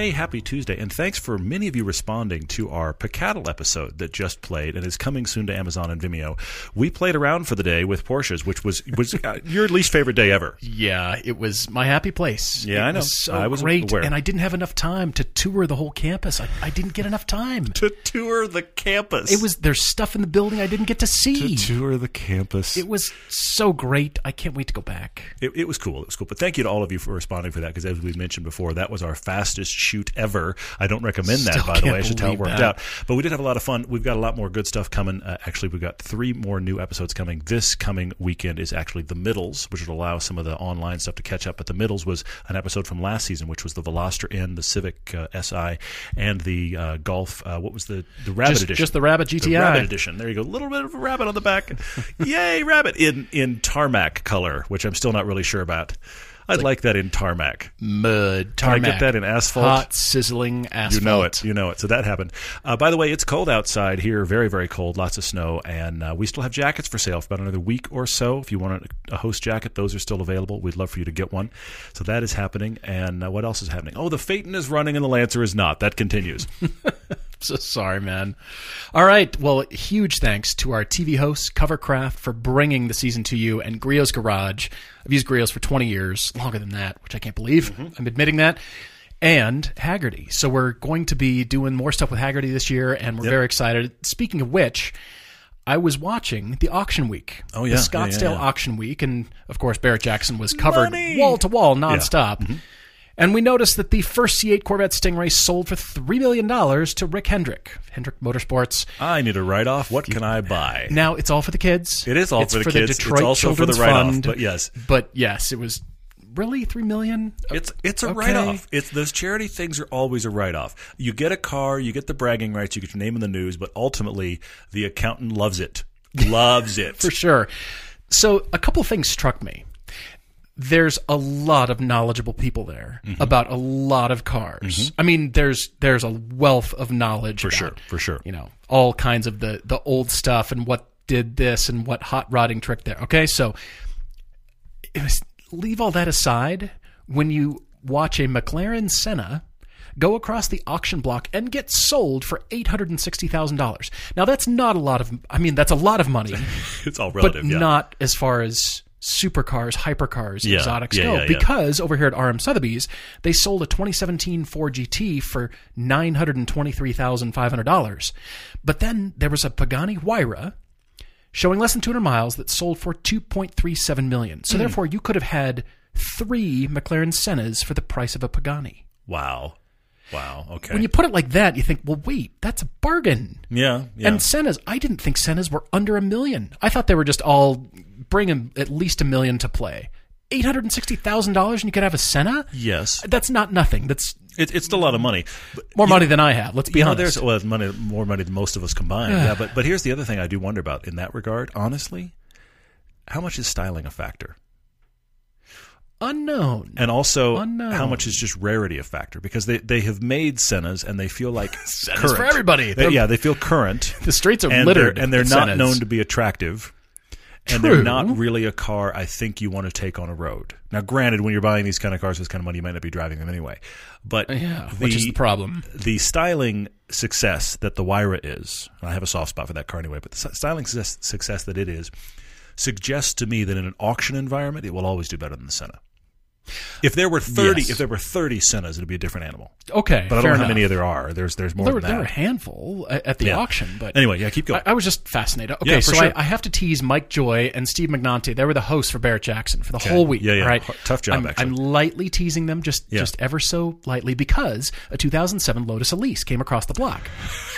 Hey, happy Tuesday, and thanks for many of you responding to our Picadle episode that just played and is coming soon to Amazon and Vimeo. We played around for the day with Porsches, which was was uh, your least favorite day ever. Yeah, it was my happy place. Yeah, It I know. Was so I was great, aware. and I didn't have enough time to tour the whole campus. I, I didn't get enough time. To tour the campus. It was there's stuff in the building I didn't get to see. To tour the campus. It was so great. I can't wait to go back. It, it was cool. It was cool. But thank you to all of you for responding for that because, as we mentioned before, that was our fastest shoot ever. I don't recommend that, by the way. I should tell it worked that. out. But we did have a lot of fun. We've got a lot more good stuff coming. Uh, actually, we've got three more new episodes coming. This coming weekend is actually the middles, which will allow some of the online stuff to catch up. But the middles was an episode from last season, which was the Veloster N, the Civic uh, Si, and the uh, Golf. Uh, what was the the Rabbit Just, edition? just the Rabbit The GTI. rabbit edition. There you go. A little bit of a rabbit on the back. Yay, rabbit in in tarmac color, which I'm still not really sure about. I'd like, that in tarmac. Mud, Can I tarmac. get that in asphalt? Hot, sizzling asphalt. You know it. You know it. So that happened. Uh, by the way, it's cold outside here. Very, very cold. Lots of snow. And uh, we still have jackets for sale for about another week or so. If you want a, a host jacket, those are still available. We'd love for you to get one. So that is happening. And uh, what else is happening? Oh, the Phaeton is running and the Lancer is not. That continues. So sorry, man. All right. Well, huge thanks to our TV host, Covercraft, for bringing the season to you, and Griot's Garage. I've used Griot's for 20 years, longer than that, which I can't believe. I'm admitting that. And Hagerty. So we're going to be doing more stuff with Hagerty this year, and we're very excited. Speaking of which, I was watching the auction week. Oh, yeah. The Yeah, yeah, Scottsdale yeah. auction week. And of course, Barrett Jackson was covered wall to wall nonstop. Mm-hmm. And we noticed that the first C8 Corvette Stingray sold for $3 million to Rick Hendrick, Hendrick Motorsports. I need a write off. What can I buy? Now, it's all for the kids. It is all It's for the kids. It's Detroit also for the write-off, but yes. But yes, it was really 3 million? It's it's a Okay. write off. It's those charity things are always a write off. You get a car, you get the bragging rights, you get your name in the news, but ultimately the accountant loves it. Loves it. for sure. So a couple things struck me. There's a lot of knowledgeable people there Mm-hmm. about a lot of cars. I mean, there's there's a wealth of knowledge for sure, for sure. You know, all kinds of the the old stuff and what did this and what hot rodding trick there. Okay, so it was, leave all that aside when you watch a McLaren Senna go across the auction block and get sold for $860,000. Now that's not a lot of I mean that's a lot of money, It's all but relative. yeah. not as far as supercars, hypercars, Yeah, exotics yeah, go yeah, because over here at RM Sotheby's, they sold a 2017 Ford GT for $923,500. But then there was a Pagani Huayra showing less than 200 miles that sold for 2.37 million. So hmm. therefore you could have had 3 McLaren Sennas for the price of a Pagani. Wow. Wow. Okay. When you put it like that, you think, "Well, wait, that's a bargain." yeah. Yeah. And Sennas, I didn't think Sennas were under a million. I thought they were just all bringing at least a million to play. Eight hundred and sixty thousand dollars, and you could have a Senna. yes. That's not nothing. That's It, it's still a lot of money. But, more money than I have. Let's be you know, honest. there's well, money, more money than most of us combined. yeah. But but here's the other thing I do wonder about in that regard. Honestly, how much is styling a factor? Unknown. And also, Unknown. how much is just rarity a factor? Because they, they have made Sennas and they feel like Senna's current. for everybody. They- yeah, they feel current. The streets are and littered, they're, and they're not Sennas. known to be attractive. And True. they're not really a car I think you want to take on a road. Now, granted, when you're buying these kind of cars with this kind of money, you might not be driving them anyway. But uh, Yeah, which is the problem. The styling success that the Huayra is, I have a soft spot for that car anyway, but the styling success, success that it is suggests to me that in an auction environment, it will always do better than the Senna. If there were thirty, Yes. if there were thirty Sennas, it'd be a different animal. Okay, But I don't know how enough. many there are. There's there's more There were, there were a handful at the Yeah. auction, but Anyway, yeah, keep going. I, I was just fascinated. Okay, Yeah, so sure. I, I have to tease Mike Joy and Steve Magnante. They were the hosts for Barrett Jackson for the whole week. Yeah, yeah. Right? Tough job, I'm, actually. I'm lightly teasing them, just Yeah. just ever so lightly, because a 2007 Lotus Elise came across the block.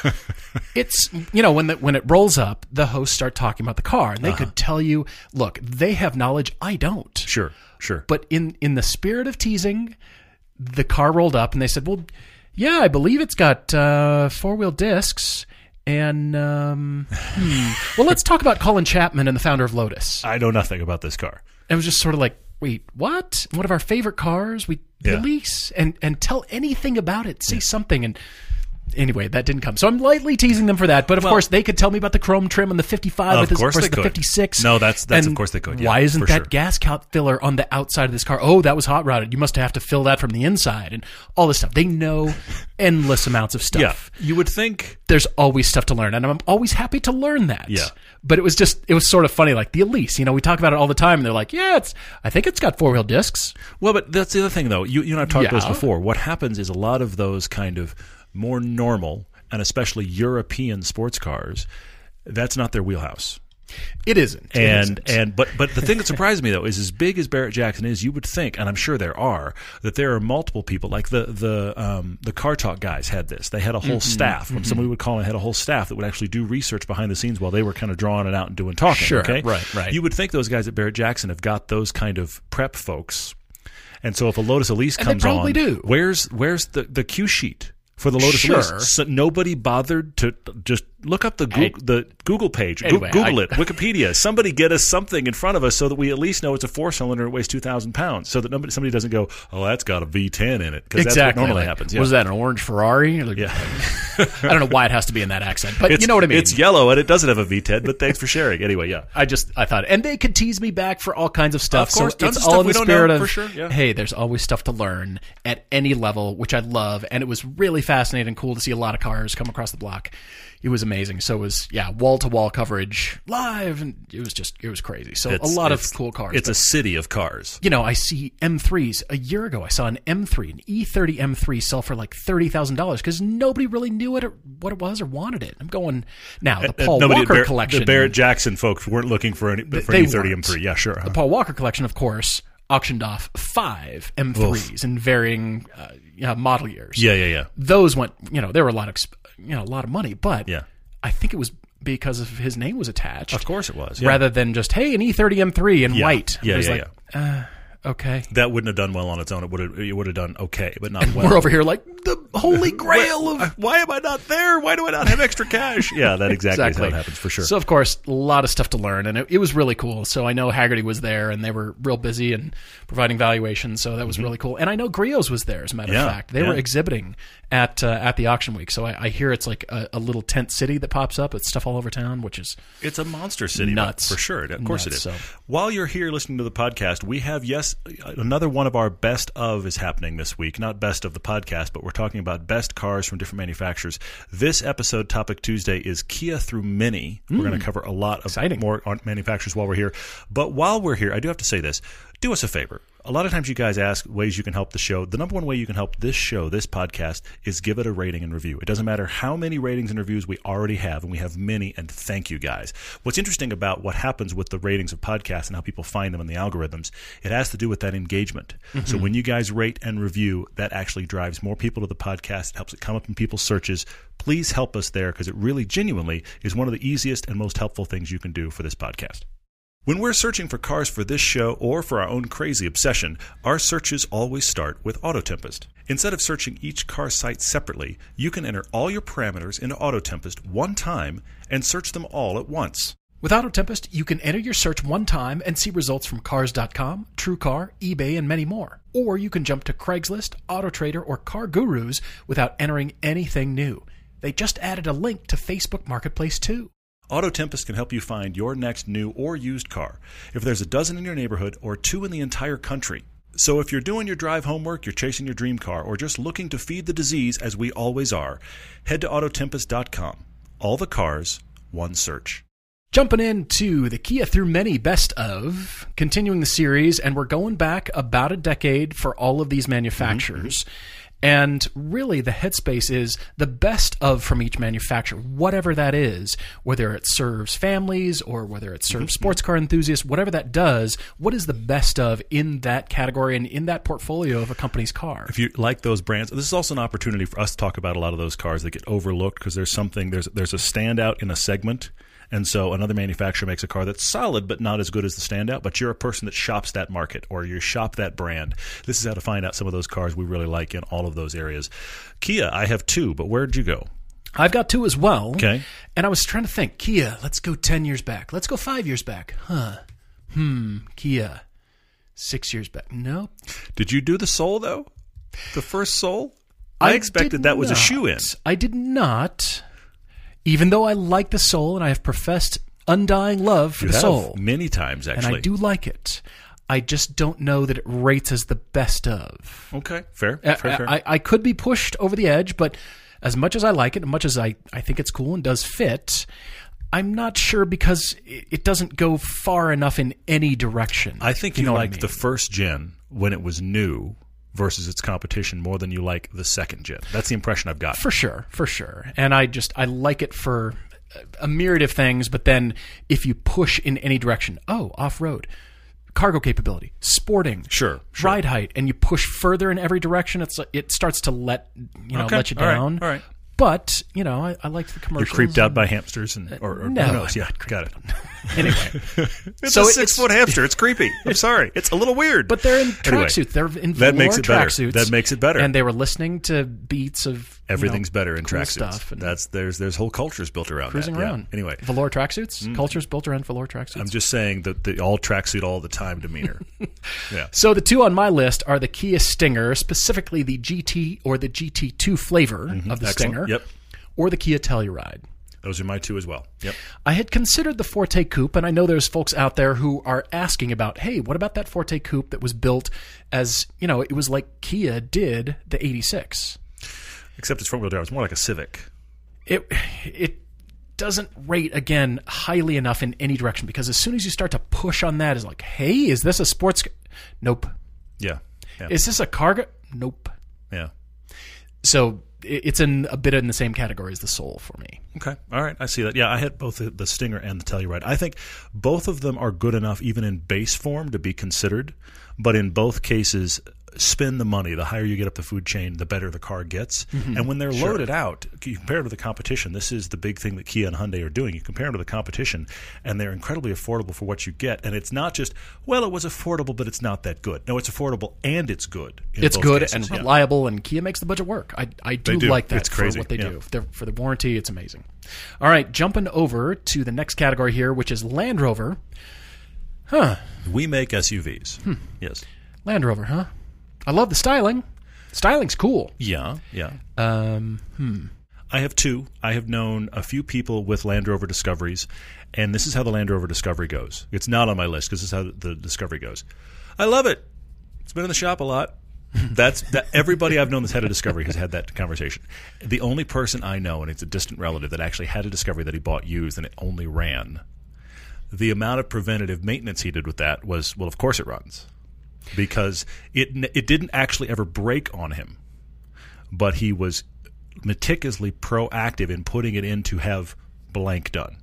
it's you know when the, when it rolls up, the hosts start talking about the car, and they Uh-huh. could tell you, look, they have knowledge I don't. sure, sure. But in in the spirit of teasing, the car rolled up and they said, "Well, yeah, I believe it's got uh, four wheel discs." And um, hmm. well, let's talk about Colin Chapman and the founder of Lotus. I know nothing about this car. It was just sort of like, wait, what? One of our favorite cars we Yeah. release and and tell anything about it. Say something and. Anyway, that didn't come. So I'm lightly teasing them for that. But of Well- course, they could tell me about the chrome trim on the 55 Of with this course versus they the could. 56. No, that's- that's- of course they could, yeah, why isn't that sure. gas cap filler on the outside of this car? Oh, that was hot rodded. You must have to fill that from the inside and all this stuff. They know endless amounts of stuff Yeah, you would think. there's always stuff to learn, and I'm always happy to learn that. Yeah. But it was just it was sort of funny, like the Elise. You know, we talk about it all the time, and they're like, "Yeah, it's I think it's got four wheel discs." Well, but that's the other thing, though. You, you and I've talked about this before. What happens is a lot of those kind of more normal and especially European sports cars, that's not their wheelhouse. It isn't, and isn't. and but but the thing that surprised me though is as big as Barrett Jackson is, you would think, and I'm sure there are, that there are multiple people like the the um, the Car Talk guys had this. They had a Mm-hmm, whole staff. When somebody would call and had a whole staff that would actually do research behind the scenes while they were kind of drawing it out and doing talking. Sure, okay, right, right. You would think those guys at Barrett Jackson have got those kind of prep folks. And so if a Lotus Elise they comes probably on, do. where's where's the the cue sheet? For the Lotus Sure. Elise, so nobody bothered to just look up the Google, the Google page, Anyway, Google I- it, Wikipedia. Somebody get us something in front of us so that we at least know it's a four cylinder. It weighs two thousand pounds, so that nobody somebody doesn't go, "Oh, that's got a V10 in it," because that's what exactly normally like, happens. Yeah. Was that an orange Ferrari? Like, Yeah. I don't know why it has to be in that accent, but It's, you know what I mean. It's yellow and it doesn't have a V10, but thanks for sharing. Anyway, yeah. I just I thought, and they could tease me back for all kinds of stuff. Of course, so it's all in the spirit know, of for sure, yeah. hey, there's always stuff to learn at any level, which I love, and it was really fascinating, and cool to see a lot of cars come across the block. It was amazing. So it was yeah, wall to wall coverage live, and it was just it was crazy. So It's- a lot of cool cars. It's but- a city of cars. you know, I see M3s. A year ago, I saw an M3, an E E30 M3 sell for like thirty thousand dollars because nobody really knew it or what it was or wanted it. I'm going now. The Paul Uh, Nobody- Walker Bar- collection. The Barrett Jackson folks weren't looking for any for they any 30 weren't. M3. Yeah, sure. uh-huh. The Paul Walker collection, of course, auctioned off five M3s in varying uh, yeah, model years. Yeah, yeah, yeah. Those went, you know, there were a lot of, exp- you know, a lot of money, but Yeah. I think it was because of his name was attached. Of course it was. Yeah. Rather than just, hey, an E E30 M3 in Yeah. white. Yeah, It was yeah, uh, okay. that wouldn't have done well on its own. It would have it would have done okay, but not well. We're over here like the holy grail of Why am I not there? Why do I not have extra cash? Yeah, that exactly, is how it happens for sure. So of course, a lot of stuff to learn, and it, it was really cool. So I know Hagerty was there, and they were real busy and providing valuations. So that was really cool. And I know Griot's was there, as a matter Mm-hmm. Yeah, of fact. They yeah. were exhibiting at uh, at the auction week. So I, I hear it's like a, a little tent city that pops up. It's stuff all over town, which is It's a monster city, Nuts. for sure. Of course Nuts, it is. so. While you're here listening to the podcast, we have yes another one of our best of is happening this week. Not best of the podcast, but we're talking about best cars from different manufacturers. This episode, Topic Tuesday, is Kia through Mini. We're going to hmm. cover a lot of Exciting. more manufacturers while we're here. But while we're here, I do have to say this: do us a favor. A lot of times you guys ask ways you can help the show. The number one way you can help this show, this podcast, is give it a rating and review. It doesn't matter how many ratings and reviews we already have, and we have many, and thank you guys. What's interesting about what happens with the ratings of podcasts and how people find them in the algorithms, it has to do with that engagement. Mm-hmm. So when you guys rate and review, that actually drives more people to the podcast. It helps it come up in people's searches. Please help us there because it really genuinely is one of the easiest and most helpful things you can do for this podcast. When we're searching for cars for this show or for our own crazy obsession, our searches always start with Autotempest. Instead of searching each car site separately, you can enter all your parameters into Autotempest one time and search them all at once. With AutoTempest, you can enter your search one time and see results from Cars.com, TrueCar, eBay, and many more. Or you can jump to Craigslist, AutoTrader, or Car Gurus without entering anything new. They just added a link to Facebook Marketplace too. Autotempest can help you find your next new or used car. If there's a dozen in your neighborhood or two in the entire country. So if you're doing your drive homework, you're chasing your dream car, or just looking to feed the disease as we always are, head to Autotempest.com. All the cars, one search. Jumping into the Kia Through Mini Best of, continuing the series, and we're going back about a decade for all of these mm-hmm, mm-hmm. manufacturers. And really, the headspace is the best of from each manufacturer, whatever that is, whether it serves families or whether it serves mm-hmm. sports car enthusiasts, whatever that does, what is the best of in that category and in that portfolio of a company's car? if you like those brands, this is also an opportunity for us to talk about a lot of those cars that get overlooked because there's something there's there's a standout in a segment, and so another manufacturer makes a car that's solid but not as good as the standout. But you're a person that shops that market or you shop that brand. This is how to find out some of those cars we really like in all of those areas. Kia, I have two, but where'd you go? I've got two as well. Okay. And I was trying to think, Kia, let's go 10 years back. Let's go five years back. Huh. Hmm. Kia, six years back. No. Did you do the Soul though? The first Soul? I, expected that was a shoe in. I did not. Even though I like the soul and I have professed undying love for You the soul, many times actually, and. I do like it. I just don't know that it rates as the best of. Okay, fair, uh, fair, uh, fair. I, I could be pushed over the edge, but as much as I like it, as much as I, I think it's cool and does fit, I'm not sure because it, doesn't go far enough in any direction. I think You you, know what I like the first gen when it was new versus its competition more than you like the second gen. That's the impression I've got. For sure, for sure. And I just I like it for a myriad of things, but then if you push in any direction, oh, off-road, cargo capability, sporting, Sure, sure. ride height, and you push further in every direction, it's it starts to let you know Okay, let you all right, down. all right. But you know, I, I liked the commercials. You're creeped out by hamsters and uh, or, or no, who knows? I'm Yeah, got it. anyway. It's So a it's- six foot hamster. It's creepy. I'm sorry. It's a little weird. But they're in Anyway, tracksuits. They're in that makes it better. That makes it better. And they were listening to beats of you know, Everything's better in cool tracksuits. That's there's there's whole cultures built around cruising that. Yeah. around. Anyway, Mm. velour tracksuits. Cultures built around velour tracksuits. I'm just saying that the all tracksuit all the time demeanor. yeah. So the two on my list are the Kia Stinger, specifically the GT or the GT2 flavor of the Mm-hmm. Excellent. Stinger, Yep. or the Kia Telluride. Those are my two as well. Yep. I had considered the Forte Coupe, and I know there's folks out there who are asking about, hey, what about that Forte Coupe that was built as, you know, it was like Kia did the 86. Except it's front wheel drive. It's more like a Civic. It it doesn't rate again highly enough in any direction because as soon as you start to push on that, is like, hey, is this a sports? ca- Nope. Yeah. Yeah. Is this a cargo? Nope. yeah. So it's in a bit in the same category as the Soul for me. Okay. All right. I see that. Yeah, I had both the Stinger and the Telluride. I think both of them are good enough, even in base form, to be considered. But in both cases, spend the money. The higher you get up the food chain, the better the car gets. And when they're loaded out, you compare it to the competition. This is the big thing that Kia and Hyundai are doing. You compare them to the competition, and they're incredibly affordable for what you get. And it's not just well, it was affordable, but it's not that good. No, it's affordable and it's good. It's good cases. and Yeah. reliable, and Kia makes the budget work. I, I do, do. like that It's crazy. for what they Yeah. do. For the, for the warranty, it's amazing. All right, jumping over to the next category here, which is Land Rover. Huh. We make SUVs. Hmm. Yes. Land Rover, huh? I love the styling. Styling's cool. Yeah. Yeah. Um, I have two. I have known a few people with Land Rover Discoveries, and this is how the Land Rover Discovery goes. It's not on my list because this is how the Discovery goes. I love it. It's been in the shop a lot. That's that. Everybody I've known that's had a Discovery has had that conversation. The only person I know, and it's a distant relative, that actually had a Discovery that he bought used and it only ran. The amount of preventative maintenance he did with that was, well, of course it runs, because it it didn't actually ever break on him but he was meticulously proactive in putting it in to have blank done.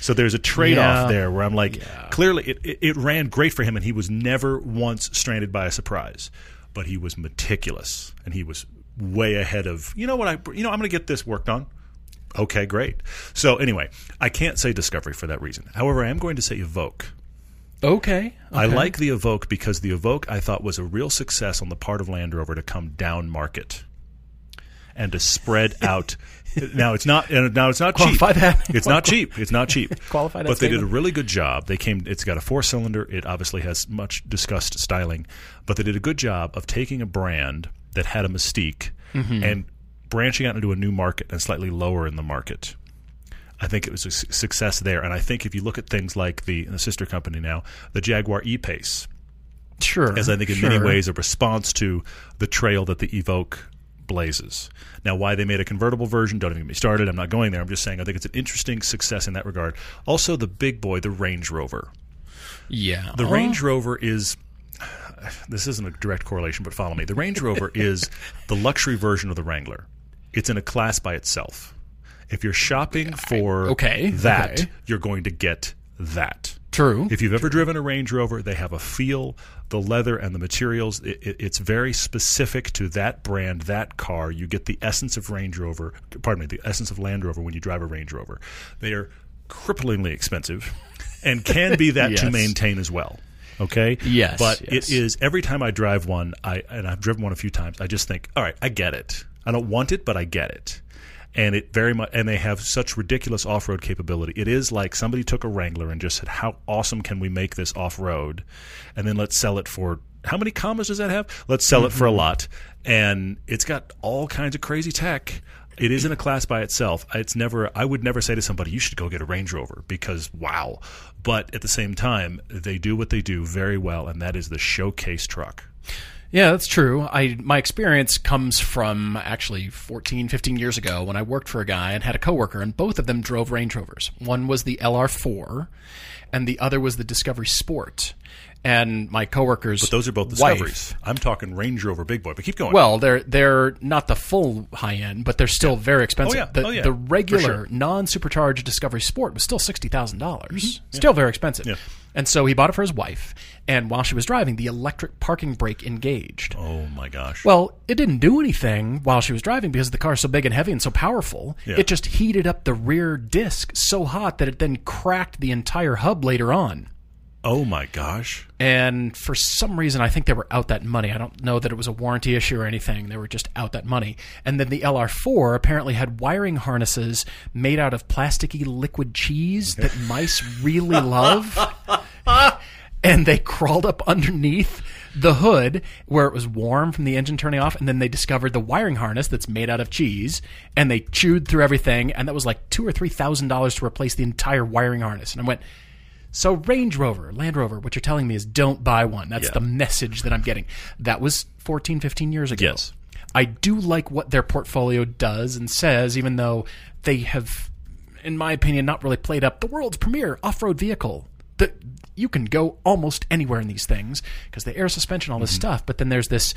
So there's a trade off Yeah. there where I'm like, clearly it, it, it ran great for him and he was never once stranded by a surprise, but he was meticulous and he was way ahead of, you know what, I, you know, I'm going to get this worked on. Okay, great. So anyway, I can't say Discovery for that reason. However, I am going to say Evoque. Okay. I like the Evoque because the Evoque I thought was a real success on the part of Land Rover to come down market and to spread out. now it's not. Now it's not cheap. It's not cheap. It's not cheap. Qualify that But they did a really good job. They came. It's got a four cylinder. It obviously has much discussed styling, but they did a good job of taking a brand that had a mystique Mm-hmm. and branching out into a new market and slightly lower in the market. I think it was a success there, and I think if you look at things like the, the sister company now, the Jaguar E-Pace, Sure. as I think in sure. many ways a response to the trail that the Evoque blazes. Now, why they made a convertible version, don't even get me started. I'm not going there. I'm just saying I think it's an interesting success in that regard. Also, the big boy, the Range Rover. Yeah. The Oh, Range Rover is. This isn't a direct correlation, but follow me. The Range Rover is the luxury version of the Wrangler. It's in a class by itself. If you're shopping for okay, that, okay. you're going to get that. True. If you've ever driven a Range Rover, they have a feel, the leather and the materials. It, it, it's very specific to that brand, that car. You get the essence of Range Rover. Pardon me, the essence of Land Rover when you drive a Range Rover. They are cripplingly expensive, and can be that to maintain as well. Okay. Yes, But yes. it is every time I drive one, I and I've driven one a few times. I just think, all right, I get it. I don't want it, but I get it. And it very much and they have such ridiculous off-road capability. It is like somebody took a Wrangler and just said, "How awesome can we make this off-road?" and then let's sell it for how many commas does that have? Let's sell it for a mm-hmm. lot. And it's got all kinds of crazy tech. It is in a class by itself. It's never I would never say to somebody you should go get a Range Rover because wow. But at the same time, they do what they do very well and that is the showcase truck. Yeah, that's true. I my experience comes from actually 14, 15 years ago when I worked for a guy and had a coworker and both of them drove Range Rovers. One was the LR4 and the other was the Discovery Sport. And my coworker's But those are both wife- discoveries. I'm talking Range Rover big boy. But keep going. Well, they're they're not the full high end, but they're still very oh, expensive. Oh, yeah. The, Oh, yeah. the regular sure. non supercharged Discovery Sport was still sixty thousand dollars. Mm-hmm. Still very expensive. Yeah. And so he bought it for his wife, and while she was driving, the electric parking brake engaged. oh my gosh. Well, it didn't do anything while she was driving because the car's so big and heavy and so powerful. Yeah. It just heated up the rear disc so hot that it then cracked the entire hub later on. Oh my gosh. And for some reason, I think they were out that money. I don't know that it was a warranty issue or anything. They were just out that money. And then the LR4 apparently had wiring harnesses made out of plasticky liquid cheese that mice really love. and they crawled up underneath the hood where it was warm from the engine turning off and then they discovered the wiring harness that's made out of cheese and they chewed through everything and that was like two or three thousand dollars to replace the entire wiring harness and i went so range rover land rover what you're telling me is don't buy one. That's Yeah. the message that i'm getting. That was 14 15 years ago. Yes. i do like what their portfolio does and says even though they have in my opinion not really played up the world's premier off-road vehicle. That you can go almost anywhere in these things because the air suspension all this stuff but then there's this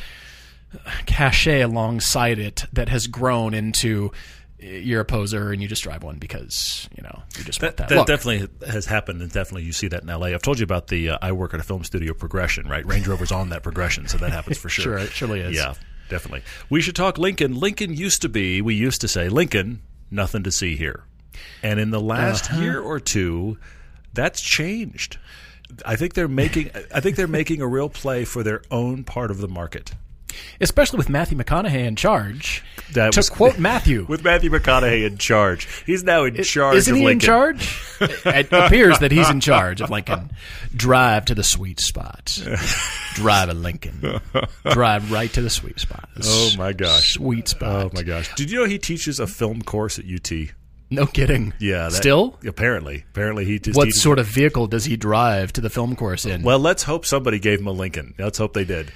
cachet alongside it that has grown into uh, you're a poser and you just drive one because you know you just That, that, that definitely has happened, and definitely you see that in LA. I've told you about the uh, I work at a film studio progression, right? Range Rover's on that progression, so that happens for sure. Sure, it surely is. Yeah, definitely. We should talk Lincoln. Lincoln used to be, we used to say, Lincoln, nothing to see here. And in the last Uh-huh. year or two, that's changed. I think they're making I think they're making a real play for their own part of the market. Especially with Matthew McConaughey in charge. That to was- quote Matthew, With Matthew McConaughey in charge. He's now in charge isn't he in charge? it appears that he's in charge of Lincoln. Drive to the sweet spot. Drive a Lincoln. Drive right to the sweet spot. Oh my gosh. Sweet spot. Oh my gosh! Did you know he teaches a film course at UT? No kidding. Yeah. that- Still? apparently, apparently he What sort of vehicle does he drive to the film course in? Well, let's hope somebody gave him a Lincoln. Let's hope they did.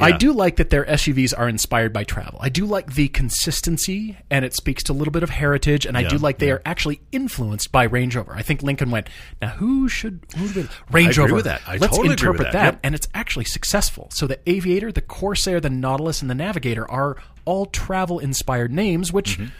I do like that their SUVs are inspired by travel. I do like the consistency, and it speaks to a little bit of heritage. And I do like they are actually influenced by Range Rover. I think Lincoln went, now who should who Range Rover? with that. I Let's totally interpret that. that, Yep. and it's actually successful. So the Aviator, the Corsair, the Nautilus, and the Navigator are all travel inspired names, which. Mm-hmm.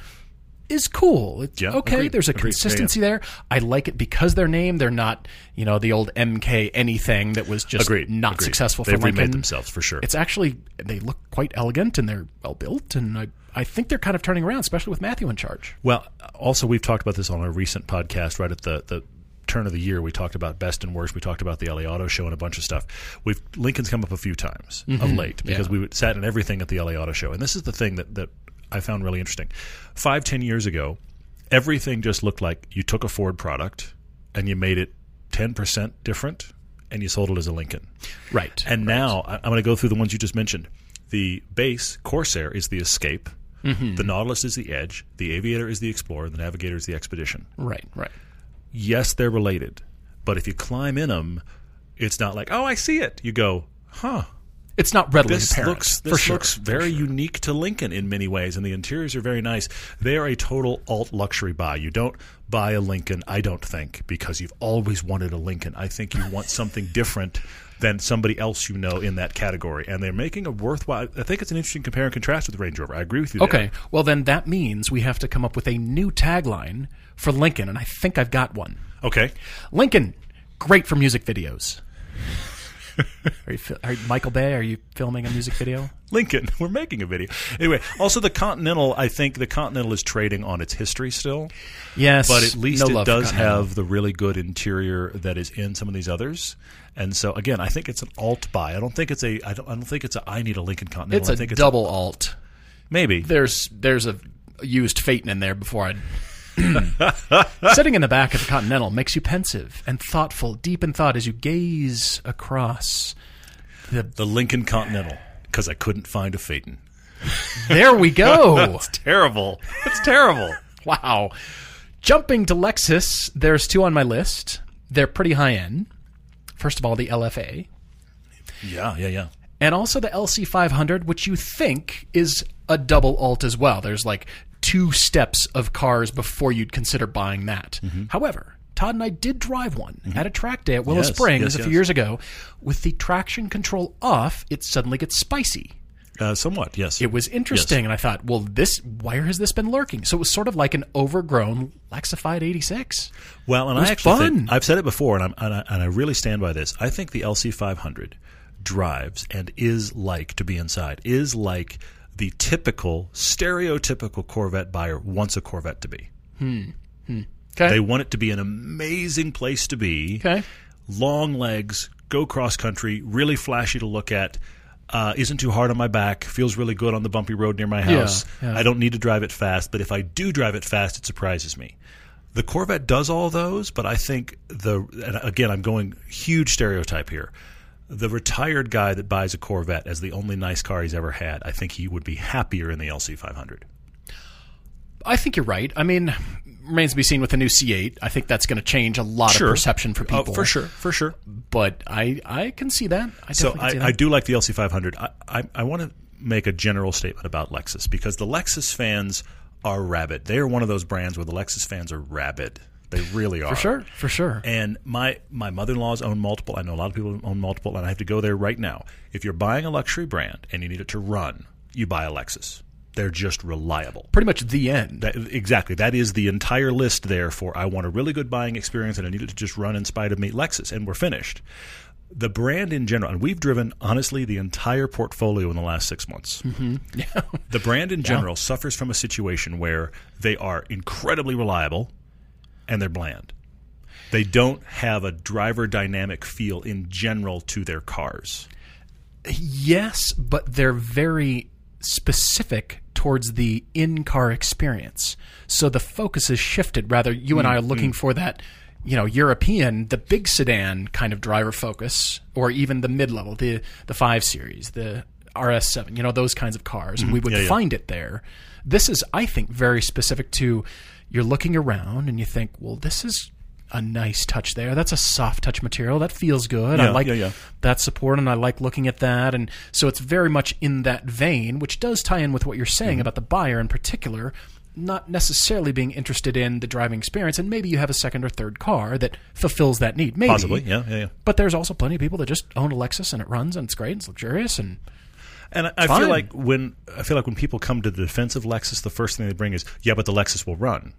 Is cool. It's Mm-hmm. Yeah, okay. agreed, There's a agreed. Yeah, consistency there. I like it because their name. They're not, you know, the old MK anything that was just Agreed. not agreed. successful for They've Lincoln remade themselves for sure. it's actually they look quite elegant and they're well built and I, I think they're kind of turning around especially with matthew in charge Well, also we've talked about this on a recent podcast. Right at the the turn of the year, we talked about best and worst. We talked about the LA Auto Show and a bunch of stuff. We've Lincoln's come up a few times of late because Mm-hmm. Yeah. we sat in everything at the LA Auto Show, and this is the thing that that I found really interesting. Five ten years ago, everything just looked like you took a Ford product and you made it ten percent different, and you sold it as a Lincoln. right And now I- I'm going to go through the ones you just mentioned. The base Corsair is the Escape. Mm-hmm. The Nautilus is the Edge. The Aviator is the Explorer. The Navigator is the Expedition. right right Yes, they're related, but if you climb in them, it's not like oh, I see it. You go, huh? It's not readily This apparent looks this sure looks very unique to Lincoln in many ways, and the interiors are very nice. They are a total alt luxury buy. You don't buy a Lincoln, I don't think, because you've always wanted a Lincoln. I think you want something different than somebody else you know in that category, and they're making a worthwhile. I think it's an interesting compare and contrast with the Range Rover. I agree with you. there. okay well then that means we have to come up with a new tagline for lincoln and i think i've got one Okay. lincoln great for music videos are you, are, michael bay are you filming a music video Lincoln, we're making a video. Anyway, also the Continental, I think the Continental is trading on its history still. yes but at least no it does have the really good interior that is in some of these others. And so again, I think it's an alt buy. I don't think it's a. I don't. I don't think it's a. I need a Lincoln Continental. it's I a think double alt maybe. there's there's a used Phaeton in there before I. Sitting in the back of the Continental makes you pensive and thoughtful, deep in thought as you gaze across. The the Lincoln Continental, because I couldn't find a Phaeton. There we go. It's terrible. It's terrible. wow. Jumping to Lexus, there's two on my list. They're pretty high end. First of all, the LFA, Yeah, yeah, yeah. and also the LC500, which you think is a double alt as well. There's like two steps of cars before you'd consider buying that. However, Todd and I did drive one at a track day at Willow Yes, Springs yes, a few yes. years ago. With the traction control off, it suddenly gets spicy. Uh, somewhat, yes. It was interesting, and I thought, well, this where has this been lurking? So it was sort of like an overgrown Lexified 86. Well, and I actually fun. think I've said it before, and, I'm, and, I, and I really stand by this. I think the LC500 drives and is like to be inside is like the typical stereotypical Corvette buyer wants a Corvette to be. Okay. They want it to be an amazing place to be. okay. Long legs, go cross country, really flashy to look at. Uh, isn't too hard on my back. Feels really good on the bumpy road near my house. yeah. I don't need to drive it fast, but if I do drive it fast, it surprises me. The Corvette does all those, but I think the and again I'm going huge stereotype here. The retired guy that buys a Corvette as the only nice car he's ever had, I think he would be happier in the LC500. I think you're right. I mean, remains to be seen with the new C8. I think that's going to change a lot of perception for people. Oh, people. for sure, for sure. But I, I can see that. I So definitely can see I, that. I do like the LC500. I, I, I want to make a general statement about Lexus because the Lexus fans are rabid. They are one of those brands where the Lexus fans are rabid. They really are. for sure, for sure. And my my mother in laws own multiple. I know a lot of people own multiple, and I have to go there right now. If you're buying a luxury brand and you need it to run, you buy a Lexus. They're just reliable. Pretty much the end. That, exactly. That is the entire list there for I want a really good buying experience and I need it to just run in spite of me. Lexus, and we're finished. The brand in general, and we've driven honestly the entire portfolio in the last six months. yeah. Mm-hmm. The brand in general suffers from a situation where they are incredibly reliable and they're bland. They don't have a driver dynamic feel in general to their cars. Yes, but they're very specific towards the in-car experience. So the focus is shifted. Rather, you and I are mm-hmm. looking for that, you know, European, the big sedan kind of driver focus, or even the mid-level, the the five series, the RS7, you know, those kinds of cars, and mm-hmm. we would Yeah, yeah. find it there. This is, I think, very specific to you're looking around and you think, well, this is a nice touch there. That's a soft touch material. That feels good. I like yeah, yeah. that support and I like looking at that. And so it's very much in that vein, which does tie in with what you're saying Mm-hmm. about the buyer in particular, not necessarily being interested in the driving experience. And maybe you have a second or third car that fulfills that need. Maybe. Possibly, yeah, yeah, yeah. But there's also plenty of people that just own a Lexus and it runs and it's great, and it's luxurious, and And I, fine. feel like when I feel like when people come to the defense of Lexus, the first thing they bring is, "Yeah, but the Lexus will run."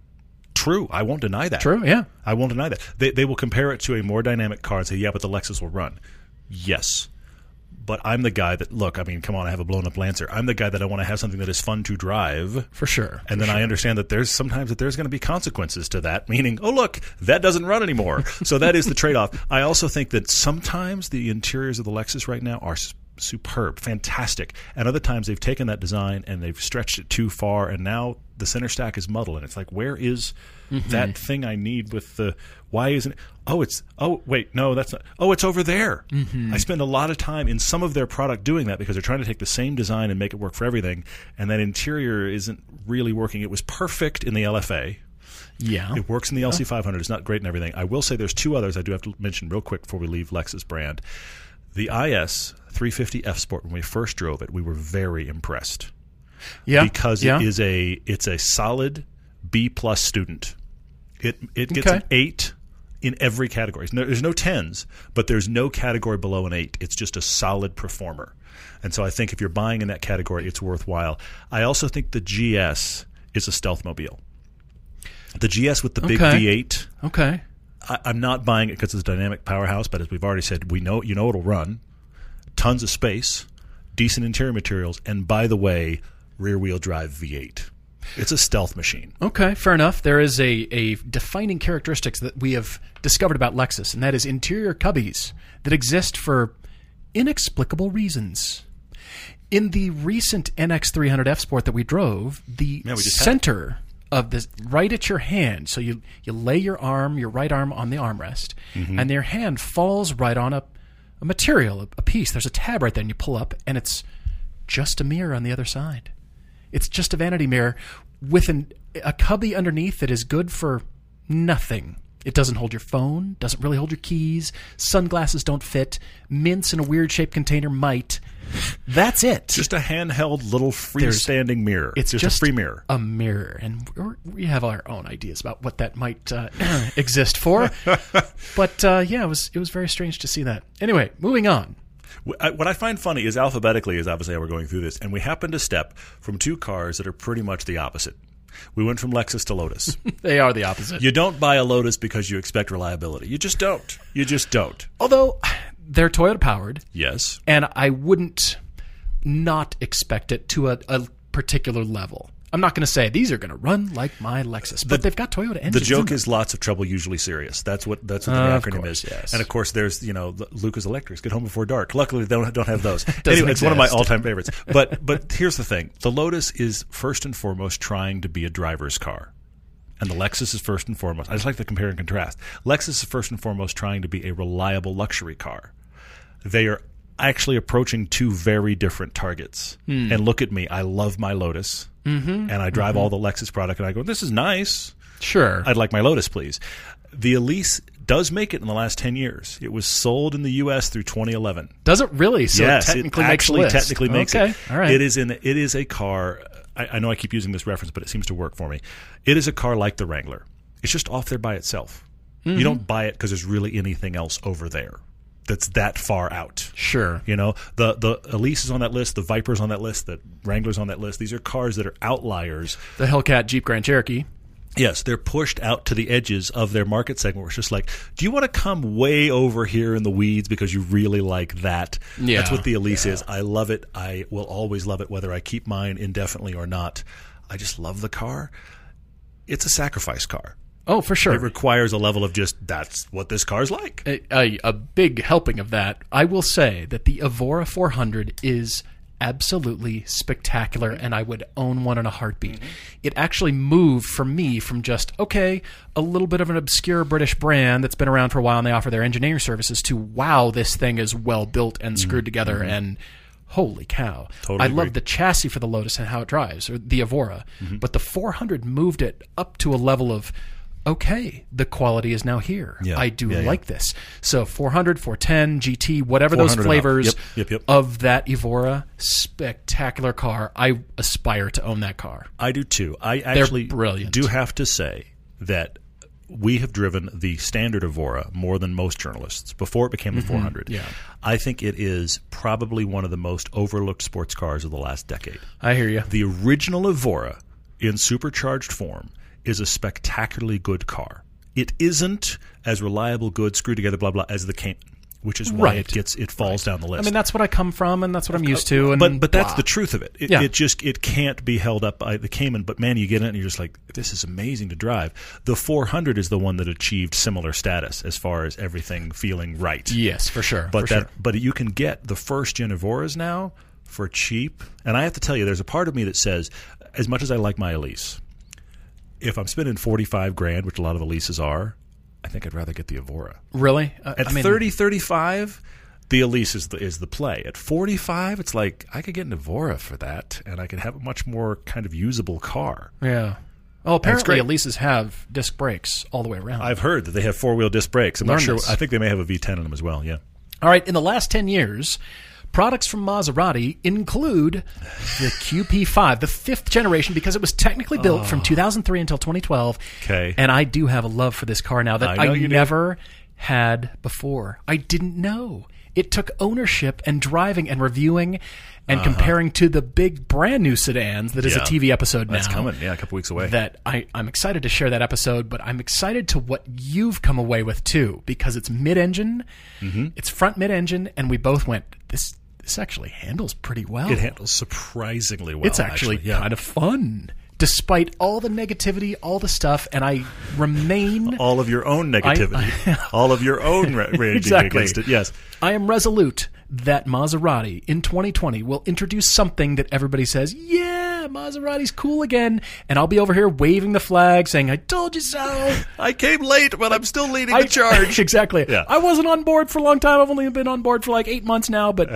True, I won't deny that. true, yeah. I won't deny that. They they will compare it to a more dynamic car and say, "Yeah, but the Lexus will run." Yes, but I'm the guy that look. I mean, come on, I have a blown up Lancer. I'm the guy that I want to have something that is fun to drive. For sure. And then I understand that there's sometimes that there's going to be consequences to that, meaning, oh look, that doesn't run anymore. so that is the trade-off. I also think that sometimes the interiors of the Lexus right now are superb, fantastic, and other times they've taken that design and they've stretched it too far, and now the center stack is muddled, and it's like, where is mm-hmm. that thing I need with the? Why isn't it? Oh, it's oh wait, no, that's not. Oh, it's over there. Mm-hmm. I spend a lot of time in some of their product doing that because they're trying to take the same design and make it work for everything, and that interior isn't really working. It was perfect in the LFA. yeah. It works in the LC500. It's not great and everything. I will say there's two others I do have to mention real quick before we leave Lexus brand. The IS 350 F Sport. When we first drove it, we were very impressed yeah. because yeah. it is a it's a solid B plus student. It it gets Okay. an eight in every category. There's no tens, but there's no category below an eight. It's just a solid performer. And so I think if you're buying in that category, it's worthwhile. I also think the GS is a stealth mobile. The GS with the big Okay. V8. Okay. I, I'm not buying it because it's a dynamic powerhouse, but as we've already said, we know you know it'll run. Tons of space, decent interior materials, and by the way, rear wheel drive V8. It's a stealth machine. Okay, fair enough. There is a, a defining characteristics that we have discovered about Lexus, and that is interior cubbies that exist for inexplicable reasons. In the recent NX300 F Sport that we drove, the we just had center of this right at your hand, so you you lay your arm, your right arm on the armrest, Mm-hmm. and your hand falls right on a, a material, a, piece. There's a tab right there, and you pull up, and it's just a mirror on the other side. It's just a vanity mirror with an, a cubby underneath that is good for nothing. It doesn't hold your phone, doesn't really hold your keys, sunglasses don't fit, mints in a weird shaped container might. That's it. Just a handheld little freestanding mirror. it's just, just a free mirror. a mirror, and we have our own ideas about what that might uh, exist for. but uh, yeah, it was it was very strange to see that. Anyway, moving on. What I find funny is alphabetically, is obviously how we're going through this, and we happen to step from two cars that are pretty much the opposite. We went from Lexus to Lotus. They are the opposite. you don't buy a Lotus because you expect reliability. You just don't. You just don't. Although they're Toyota powered, Yes. and I wouldn't not expect it to a, a particular level. I'm not going to say these are going to run like my Lexus, but they've got Toyota engines. The joke is lots of trouble, usually serious. That's what that's what the Of acronym course, is. yes. And of course, there's you know the- Lucas Electrics. Get home before dark. Luckily, they don't, don't have those. Anyway, it's one of my all-time favorites. But but here's the thing: the Lotus is first and foremost trying to be a driver's car. And the Lexus is first and foremost. I just like to compare and contrast. Lexus is first and foremost trying to be a reliable luxury car. They are actually approaching two very different targets. Hmm. And look at me. I love my Lotus. Mm-hmm. And I drive all the Lexus product and I go, this is nice. sure. I'd like my Lotus, please. The Elise does make it in the last 10 years. It was sold in the U.S. through 2011. Does it really? So yes, it technically it makes actually list. technically makes okay. it. All right. It is in. It is a car. I, I know I keep using this reference, but it seems to work for me. It is a car like the Wrangler. It's just off there by itself. Mm-hmm. You don't buy it because there's really anything else over there that's that far out. Sure. You know, the the Elise is on that list, the Viper's on that list, the Wrangler's on that list. These are cars that are outliers. The Hellcat Jeep Grand Cherokee. Yes, they're pushed out to the edges of their market segment. Where it's just like, do you want to come way over here in the weeds because you really like that? Yeah, That's what the Elise is. I love it. I will always love it, whether I keep mine indefinitely or not. I just love the car. It's a sacrifice car. Oh, for sure. It requires a level of just that's what this car's like. a, a, a big helping of that. I will say that the Evora 400 is absolutely spectacular, and I would own one in a heartbeat. Mm-hmm. It actually moved for me from just okay, a little bit of an obscure British brand that's been around for a while and they offer their engineering services to wow, this thing is well built and mm-hmm. screwed together mm-hmm. and. Holy cow! Totally I love the chassis for the Lotus and how it drives, or the Evora. But the 400 moved it up to a level of, okay, the quality is now here. Yeah. I do Yeah, yeah. like this. So 400, 410, GT, whatever those 400 flavors Yep, yep, yep. of that Evora, spectacular car. I aspire to own that car. I do too. I actually brilliant. do have to say that we have driven the standard Evora more than most journalists before it became the 400. Mm-hmm. yeah. I think it is probably one of the most overlooked sports cars of the last decade. I hear you. The original Evora in supercharged form is a spectacularly good car. It isn't as reliable, good, screw together, blah blah, as the Cayman, which is why Right. it gets it falls down the list. I mean, that's what I come from, and that's what I'm uh, used to. And but but that's blah. the truth of it. It, Yeah. it just it can't be held up by the Cayman. But man, you get in it and you're just like, this is amazing to drive. The 400 is the one that achieved similar status as far as everything feeling right. Yes, for sure. But for that sure. but you can get the first gen Evoras now for cheap. And I have to tell you, there's a part of me that says, as much as I like my Elise, if I'm spending 45 grand, which a lot of Elises are, I think I'd rather get the Evora. really, uh, At I mean, 30, 35, the Elise is the, is the play. At 45, it's like I could get an Evora for that, and I could have a much more kind of usable car. yeah. Oh, apparently. Elises have disc brakes all the way around. I've heard that they have four wheel disc brakes. I'm Learn not sure. this. I think they may have a V10 in them as well. Yeah. All right, in the last 10 years, products from Maserati include the QP5, the fifth generation, because it was technically built from 2003 until 2012. Oh. Okay. And I do have a love for this car now that I I, you do. never had before. I didn't know. It took ownership and driving and reviewing and comparing to the big brand new sedans that is Uh-huh. Yeah. a TV episode now. That's coming. Yeah, a couple weeks away. That I, I'm excited to share that episode, but I'm excited to what you've come away with too, because it's mid-engine, Mm-hmm. it's front mid-engine, and we both went, this this actually handles pretty well. it handles surprisingly well. it's actually, yeah. kind of fun despite all the negativity, all the stuff, and I remain. All of your own negativity, all of your own ra- raging Exactly. against it. Yes. I am resolute that Maserati in 2020 will introduce something that everybody says, yeah, Maserati's cool again. And I'll be over here waving the flag saying, I told you so. I came late, but I'm still leading I- the charge. exactly. Yeah. I wasn't on board for a long time. I've only been on board for like eight months now, but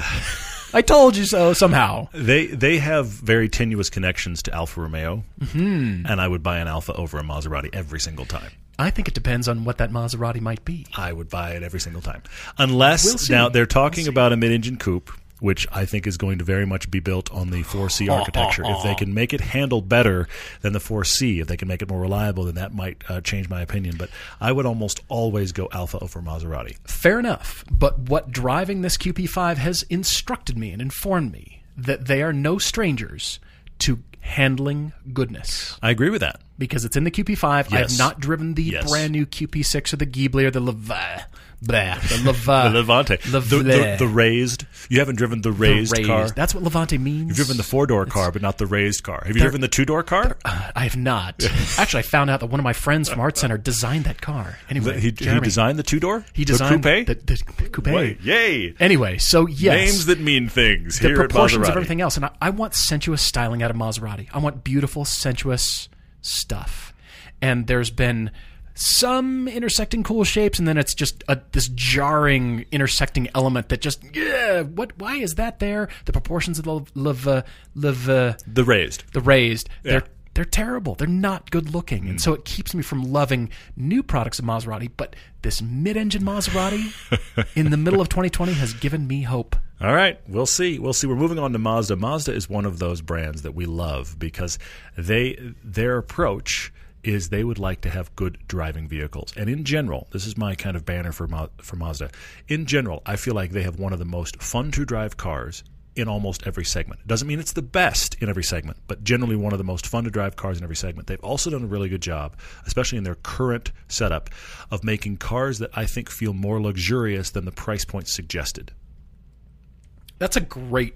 I told you so somehow. They they have very tenuous connections to Alfa Romeo, mm-hmm. and I would buy an Alfa over a Maserati every single time. I think it depends on what that Maserati might be. I would buy it every single time, unless We'll now they're talking about a mid-engine coupe, which I think is going to very much be built on the 4C architecture. if they can make it handle better than the 4C, if they can make it more reliable, then that might uh, change my opinion. But I would almost always go Alfa over Maserati. Fair enough. But what driving this QP5 has instructed me and informed me that they are no strangers to handling goodness. I agree with that. Because it's in the QP5. I have not driven the Yes. brand new QP6 or the Ghibli or the Leva. Blah, the Leva. The Levante, The, the, the, raised. You haven't driven the raised, raised. car. That's what Levante means. You've driven the four door car, but not the raised car. Have you driven the two door car? Uh, I have not. Actually, I found out that one of my friends from Art Center designed that car. Anyway, he, he designed the two door. he designed the coupe. the, coupe. Wait, yay! Anyway, so yes, Names that mean things the here proportions of everything else. And I, I want sensuous styling out of Maserati. I want beautiful, sensuous stuff. And there's been some intersecting cool shapes, and then it's just a, this jarring intersecting element that just yeah. What? Why is that there? The proportions of the uh, lev, uh, The raised. the raised. Yeah. They're they're terrible. They're not good looking, and so it keeps me from loving new products of Maserati. But this mid-engine Maserati in the middle of 2020 has given me hope. All right, we'll see. We'll see. We're moving on to Mazda. Mazda is one of those brands that we love because they their approach is they would like to have good driving vehicles. And in general, this is my kind of banner for Ma- for Mazda. In general, I feel like they have one of the most fun to drive cars in almost every segment. It doesn't mean it's the best in every segment, but generally one of the most fun to drive cars in every segment. They've also done a really good job, especially in their current setup, of making cars that I think feel more luxurious than the price point suggested. That's a great,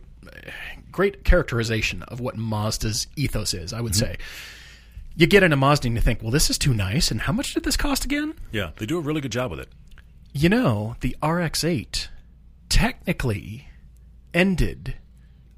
great characterization of what Mazda's ethos is. I would Mm-hmm. say. You get in a Mazda and you think, well, this is too nice. And how much did this cost again? Yeah, they do a really good job with it. You know, the RX-8 technically ended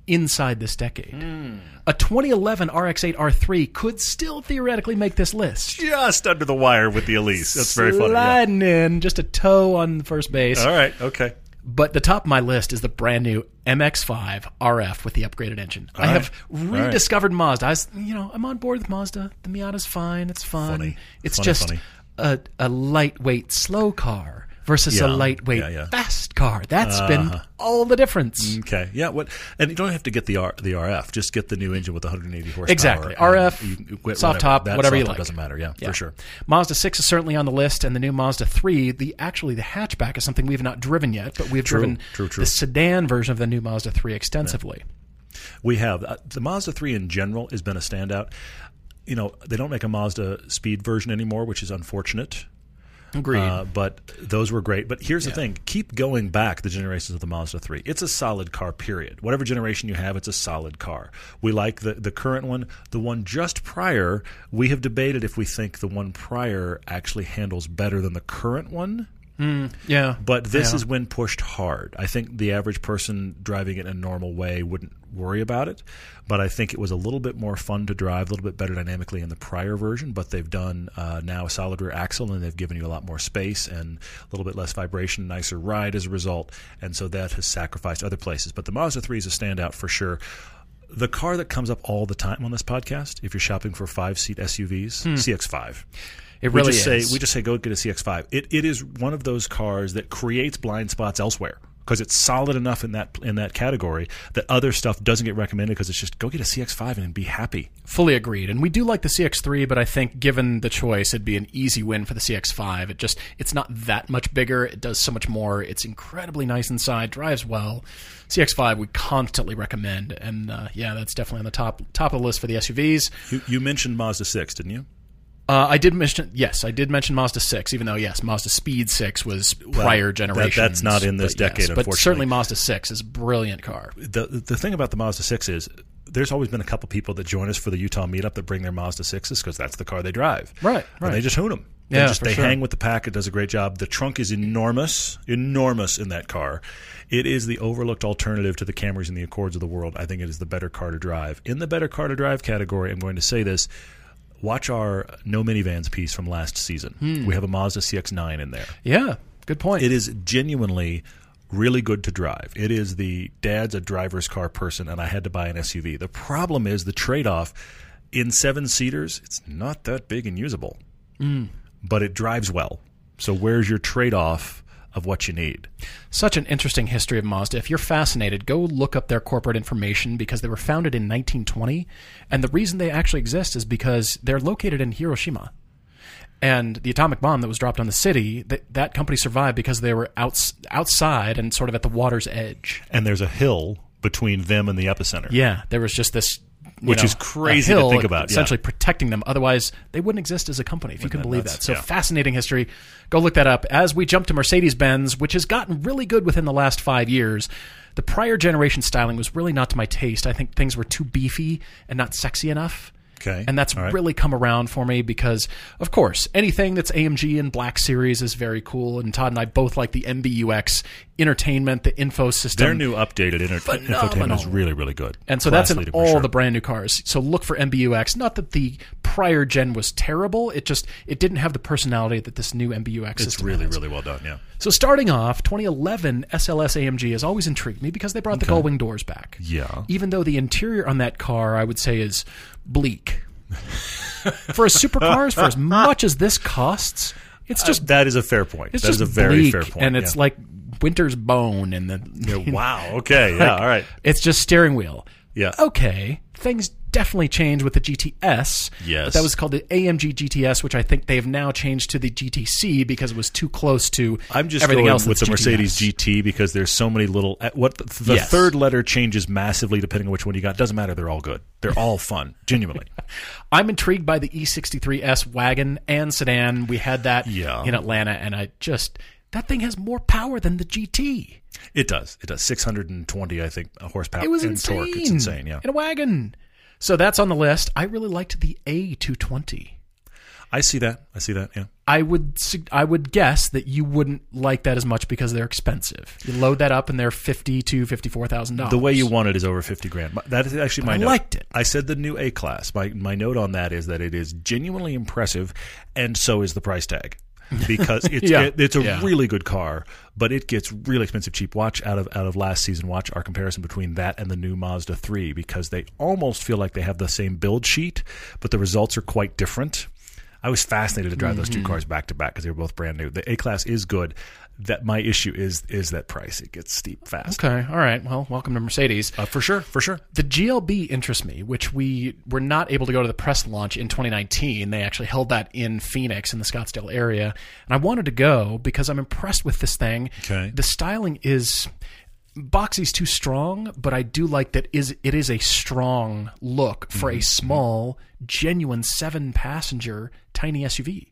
inside this decade. Hmm. A 2011 RX-8 R3 could still theoretically make this list. Just under the wire with the Elise. That's very funny. yeah. Sliding in just a toe on first base. All right, okay. But the top of my list is the brand new MX-5 RF with the upgraded engine. I right. have All right. rediscovered Mazda. I was, you know, I'm on board with Mazda. The Miata's fine. It's fun. Funny. It's Funny, just funny. A, a lightweight slow car versus a lightweight Yeah, yeah. fast car. That's been Uh-huh. all the difference. Okay, yeah. What? And you don't have to get the R, the RF. Just get the new engine with 180 horsepower. Exactly. RF, you can- wh- soft top, whatever you soft top like. Doesn't matter. Yeah, Yeah. for sure. Mazda 6 is certainly on the list, and the new Mazda 3, the actually the hatchback is something we've not driven yet, but we've driven true, true. the sedan version of the new Mazda 3 extensively. We have uh, the Mazda 3 in general has been a standout. You know, they don't make a Mazda Speed version anymore, which is unfortunate. Agreed. Uh, but those were great. But here's the thing: keep going back the generations of the Mazda 3. It's a solid car. Period. Whatever generation you have, it's a solid car. We like the the current one. The one just prior, we have debated if we think the one prior actually handles better than the current one. Yeah. But this Yeah. is when pushed hard. I think the average person driving it in a normal way wouldn't worry about it. But I think it was a little bit more fun to drive, a little bit better dynamically in the prior version. But they've done uh, now a solid rear axle, and they've given you a lot more space and a little bit less vibration, nicer ride as a result. And so that has sacrificed other places. But the Mazda 3 is a standout for sure. The car that comes up all the time on this podcast, if you're shopping for five seat SUVs, CX5. It really we just is. say we just say go get a CX5. It it is one of those cars that creates blind spots elsewhere because it's solid enough in that in that category that other stuff doesn't get recommended because it's just go get a CX5 and be happy. Fully agreed. And we do like the CX3, but I think given the choice, it'd be an easy win for the CX5. It just, it's not that much bigger. It does so much more. It's incredibly nice inside, drives well. CX5 we constantly recommend. And uh, yeah, that's definitely on the top top of the list for the SUVs. You, you mentioned Mazda 6, didn't you? Uh, I did mention, yes, I did mention Mazda 6, even though, yes, Mazda Speed 6 was prior that- that's not in this but yes, decade, But unfortunately. certainly Mazda 6 is a brilliant car. the the thing about the Mazda 6 is there's always been a couple people that join us for the Utah meetup that bring their Mazda sixes because that's the car they drive. Right, And right. they just hoon them. They Yeah, just they sure. hang with the pack. It does a great job. The trunk is enormous, enormous in that car. It is the overlooked alternative to the Camrys and the Accords of the world. I think it is the better car to drive. In the better car to drive category, I'm going to say this. Watch our no minivans piece from last season. Hmm. We have a Mazda CX-9 in there. Yeah, good point. It is genuinely really good to drive. It is the dad's a driver's car person, and I had to buy an SUV. The problem is the trade off in seven seaters, it's not that big and usable, but it drives well. So, where's your trade off of what you need? Such an interesting history of Mazda. If you're fascinated, go look up their corporate information because they were founded in 1920. And the reason they actually exist is because they're located in Hiroshima. And the atomic bomb that was dropped on the city, that, that company survived because they were outs, outside and sort of at the water's edge. And there's a hill between them and the epicenter. Yeah, there was just this. Which know, is crazy to think about, yeah. Essentially protecting them. Otherwise, they wouldn't exist as a company, if you can believe nuts? that. So, Yeah. fascinating history. Go look that up. As we jump to Mercedes Benz, which has gotten really good within the last five years, the prior generation styling was really not to my taste. I think things were too beefy and not sexy enough. Okay. And that's right. really come around for me because, of course, anything that's AMG and Black Series is very cool. And Todd and I both like the MBUX entertainment, the info system. Their new updated inter- infotainment is really, really good. And so that's in all sure. the brand new cars. So look for MBUX. Not that the prior gen was terrible. It just it didn't have the personality that this new MBUX It's system really, has. really well done, yeah. So starting off, 2011 SLS AMG has always intrigued me because they brought the gull-wing doors back. Yeah. Even though the interior on that car, I would say, is bleak. for a supercars, for as much as this costs, it's uh, just that is a fair point. it's That is just a very bleak, fair point. and it's yeah. like winter's bone, and the Yeah, wow. Okay. Yeah. all right. it's just steering wheel. Yeah. Okay, things definitely changed with the GTS. Yes. But that was called the AMG GTS, which I think they've now changed to the GTC because it was too close to I'm just everything going else with the Mercedes GT because there's so many little. uh, What the, the Yes. third letter changes massively depending on which one you got. Doesn't matter. They're all good. They're all fun. Genuinely. I'm intrigued by the E63S wagon and sedan. We had that Yeah. in Atlanta, and I just that thing has more power than the GT. It does. It does. 620, I think, horsepower. It was and insane. torque. It's insane. Yeah. in a wagon. So that's on the list. I really liked the A220. I see that. I see that. Yeah. I would I would guess that you wouldn't like that as much because they're expensive. You load that up and they're fifty to fifty four thousand dollars. The way you want it is over 50 grand. That is actually my I note. liked it. I said the new A class. My my note on that is that it is genuinely impressive, and so is the price tag. Because it's Yeah. it- it's a Yeah. really good car, but it gets really expensive cheap. Watch out of out of last season. Watch our comparison between that and the new Mazda three because they almost feel like they have the same build sheet, but the results are quite different. I was fascinated to drive those Mm-hmm. two cars back to back because they were both brand new. The A class is good. That my issue is is that price. It gets steep fast. Okay, all right. Well, welcome to Mercedes. Uh, for sure, for sure. The GLB interests me, which we were not able to go to the press launch in 2019. They actually held that in Phoenix in the Scottsdale area, and I wanted to go because I'm impressed with this thing. Okay. The styling is boxy's too strong, but I do like that is it is a strong look for a mm-hmm. small, genuine seven passenger tiny SUV.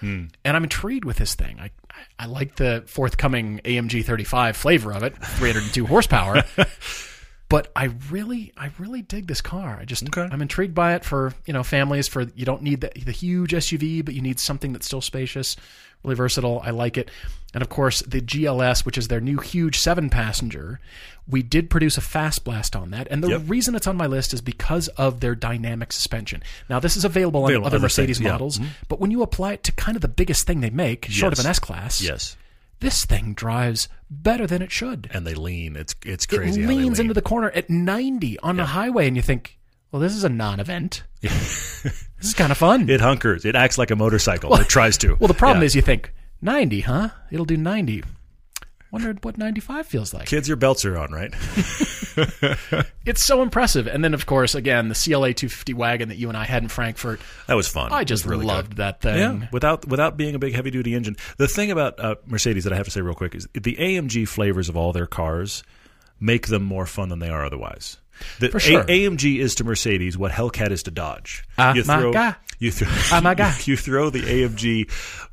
Hmm. And I'm intrigued with this thing. I, I I like the forthcoming AMG 35 flavor of it, 302 horsepower. but I really, I really dig this car. I just, Okay. I'm intrigued by it for you know families. For you don't need the, the huge SUV, but you need something that's still spacious, really versatile. I like it, and of course the GLS, which is their new huge seven passenger. We did produce a fast blast on that, and the Yep. reason it's on my list is because of their dynamic suspension. Now, this is available on Available other Mercedes things, yeah. models, mm-hmm. but when you apply it to kind of the biggest thing they make, short of an S class, Yes. This thing drives better than it should. and they lean. It's it's It crazy. they leans lean. into the corner at 90 on the highway, and you think, well, this is a non-event. this is kind of fun. It hunkers. It acts like a motorcycle. it tries to. well, the problem Yeah. is you think 90, huh? It'll do 90. Wondered what 95 feels like. kids, your belts are on, right? It's so impressive. And then, of course, again, the CLA 250 wagon that you and I had in Frankfurt. That was fun. I just really loved good. that thing. Yeah, without without being a big heavy duty engine. The thing about uh, Mercedes that I have to say real quick is the AMG flavors of all their cars make them more fun than they are otherwise. The For sure. A- AMG is to Mercedes what Hellcat is to Dodge. Ah, you my throw, God. You throw, Ah, my God. you throw the AMG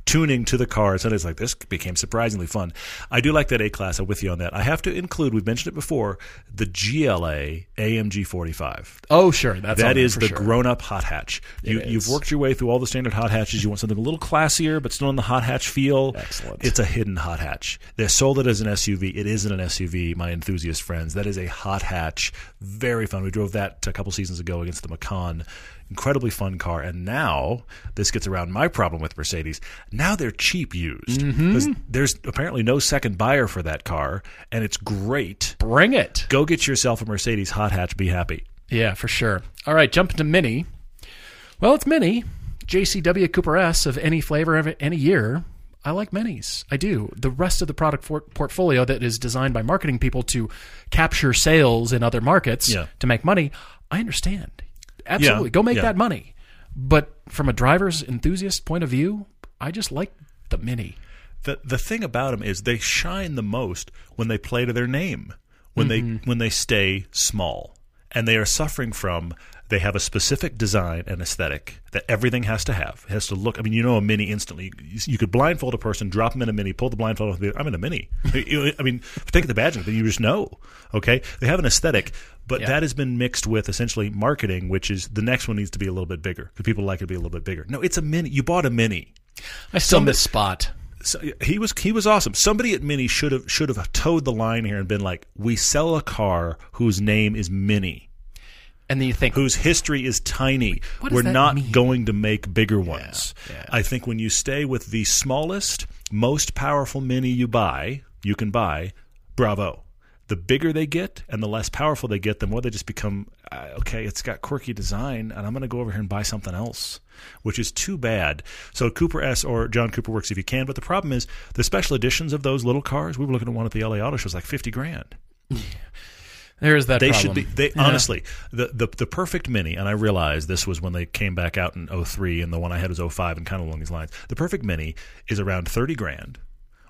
tuning to the cars, and it's like this became surprisingly fun. I do like that A class. I'm with you on that. I have to include. We've mentioned it before. The GLA AMG 45. Oh, sure. That's That is the sure. grown-up hot hatch. You, you've worked your way through all the standard hot hatches. You want something a little classier, but still in the hot hatch feel. Excellent. It's a hidden hot hatch. They sold it as an SUV. It isn't an SUV, my enthusiast friends. That is a hot hatch. Very fun. We drove that a couple seasons ago against the Macan. Incredibly fun car. And now this gets around my problem with Mercedes. Now they're cheap used Mm-hmm. there's apparently no second buyer for that car, and it's great. Bring it. Go get yourself a Mercedes hot hatch. Be happy. Yeah, for sure. All right, jump into Mini. Well, it's Mini. JCW Cooper S of any flavor of any year. I like minis. I do. The rest of the product for- portfolio that is designed by marketing people to capture sales in other markets Yeah. to make money, I understand. Absolutely. Yeah, Go make yeah. that money. But from a driver's enthusiast point of view, I just like the Mini. the the thing about them is they shine the most when they play to their name when they mm-hmm. when they stay small and they are suffering from they have a specific design and aesthetic that everything has to have. It has to look i mean you know a mini instantly. You, you could blindfold a person drop them in a mini pull the blindfold off i'm in a mini. I mean take the badge then you just know okay? They have an aesthetic but Yeah. that has been mixed with essentially marketing which is the next one needs to be a little bit bigger because people like it to be a little bit bigger. No it's a mini. You bought a mini. I still Somebody- miss Spot. so he was he was awesome. Somebody at Mini should have should have towed the line here and been like, "We sell a car whose name is Mini, And then you think, whose history is tiny. We're not mean?" going to make bigger ones." yeah. I think when you stay with the smallest, most powerful Mini you buy, you can buy, bravo. The bigger they get and the less powerful they get, the more they just become uh, okay. It's got quirky design, and I'm going to go over here and buy something else, which is too bad. So Cooper S or John Cooper works if you can, but the problem is the special editions of those little cars. We were looking at one at the LA Auto Show, it was like fifty grand. there's that They problem. should be. They honestly, the, the the perfect mini, and I realize this was when they came back out in 03 and the one I had was 05 and kind of along these lines. The perfect mini is around thirty grand,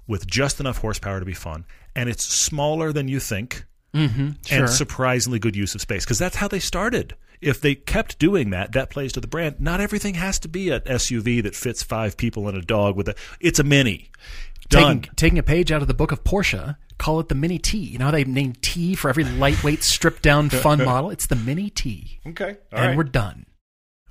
with just enough horsepower to be fun, and it's smaller than you think, Mm-hmm. Sure. and surprisingly good use of space because that's how they started. If they kept doing that, that plays to the brand. Not everything has to be an SUV that fits five people and a dog with a. It's a mini. Done. taking, taking a page out of the book of Porsche, call it the Mini T. You know how they name T for every lightweight, stripped down, fun model? It's the Mini T. okay. and we're done.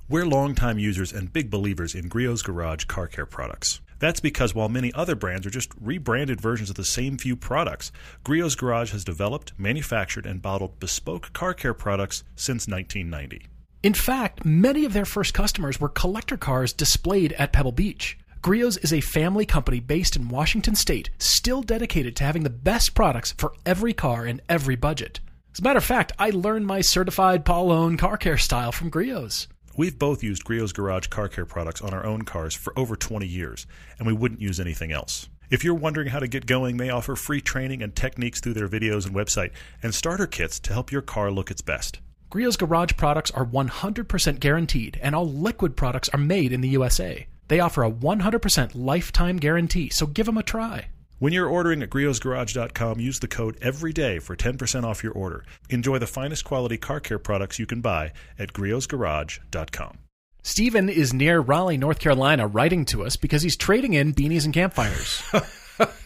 We're longtime users and big believers in Griot's Garage car care products. That's because while many other brands are just rebranded versions of the same few products, Griot's Garage has developed, manufactured, and bottled bespoke car care products since 1990. In fact, many of their first customers were collector cars displayed at Pebble Beach. Griot's is a family company based in Washington state, still dedicated to having the best products for every car and every budget. As a matter of fact, I learned my certified Paulone car care style from Griot's. We've both used Griot's Garage car care products on our own cars for over 20 years, and we wouldn't use anything else. If you're wondering how to get going, they offer free training and techniques through their videos and website, and starter kits to help your car look its best. Griot's Garage products are 100% guaranteed, and all liquid products are made in the USA. They offer a 100% lifetime guarantee, so give them a try. When you're ordering at griotsgarage.com, use the code EVERYDAY for 10% off your order. Enjoy the finest quality car care products you can buy at griotsgarage.com. Steven is near Raleigh, North Carolina, writing to us because he's trading in beanies and campfires.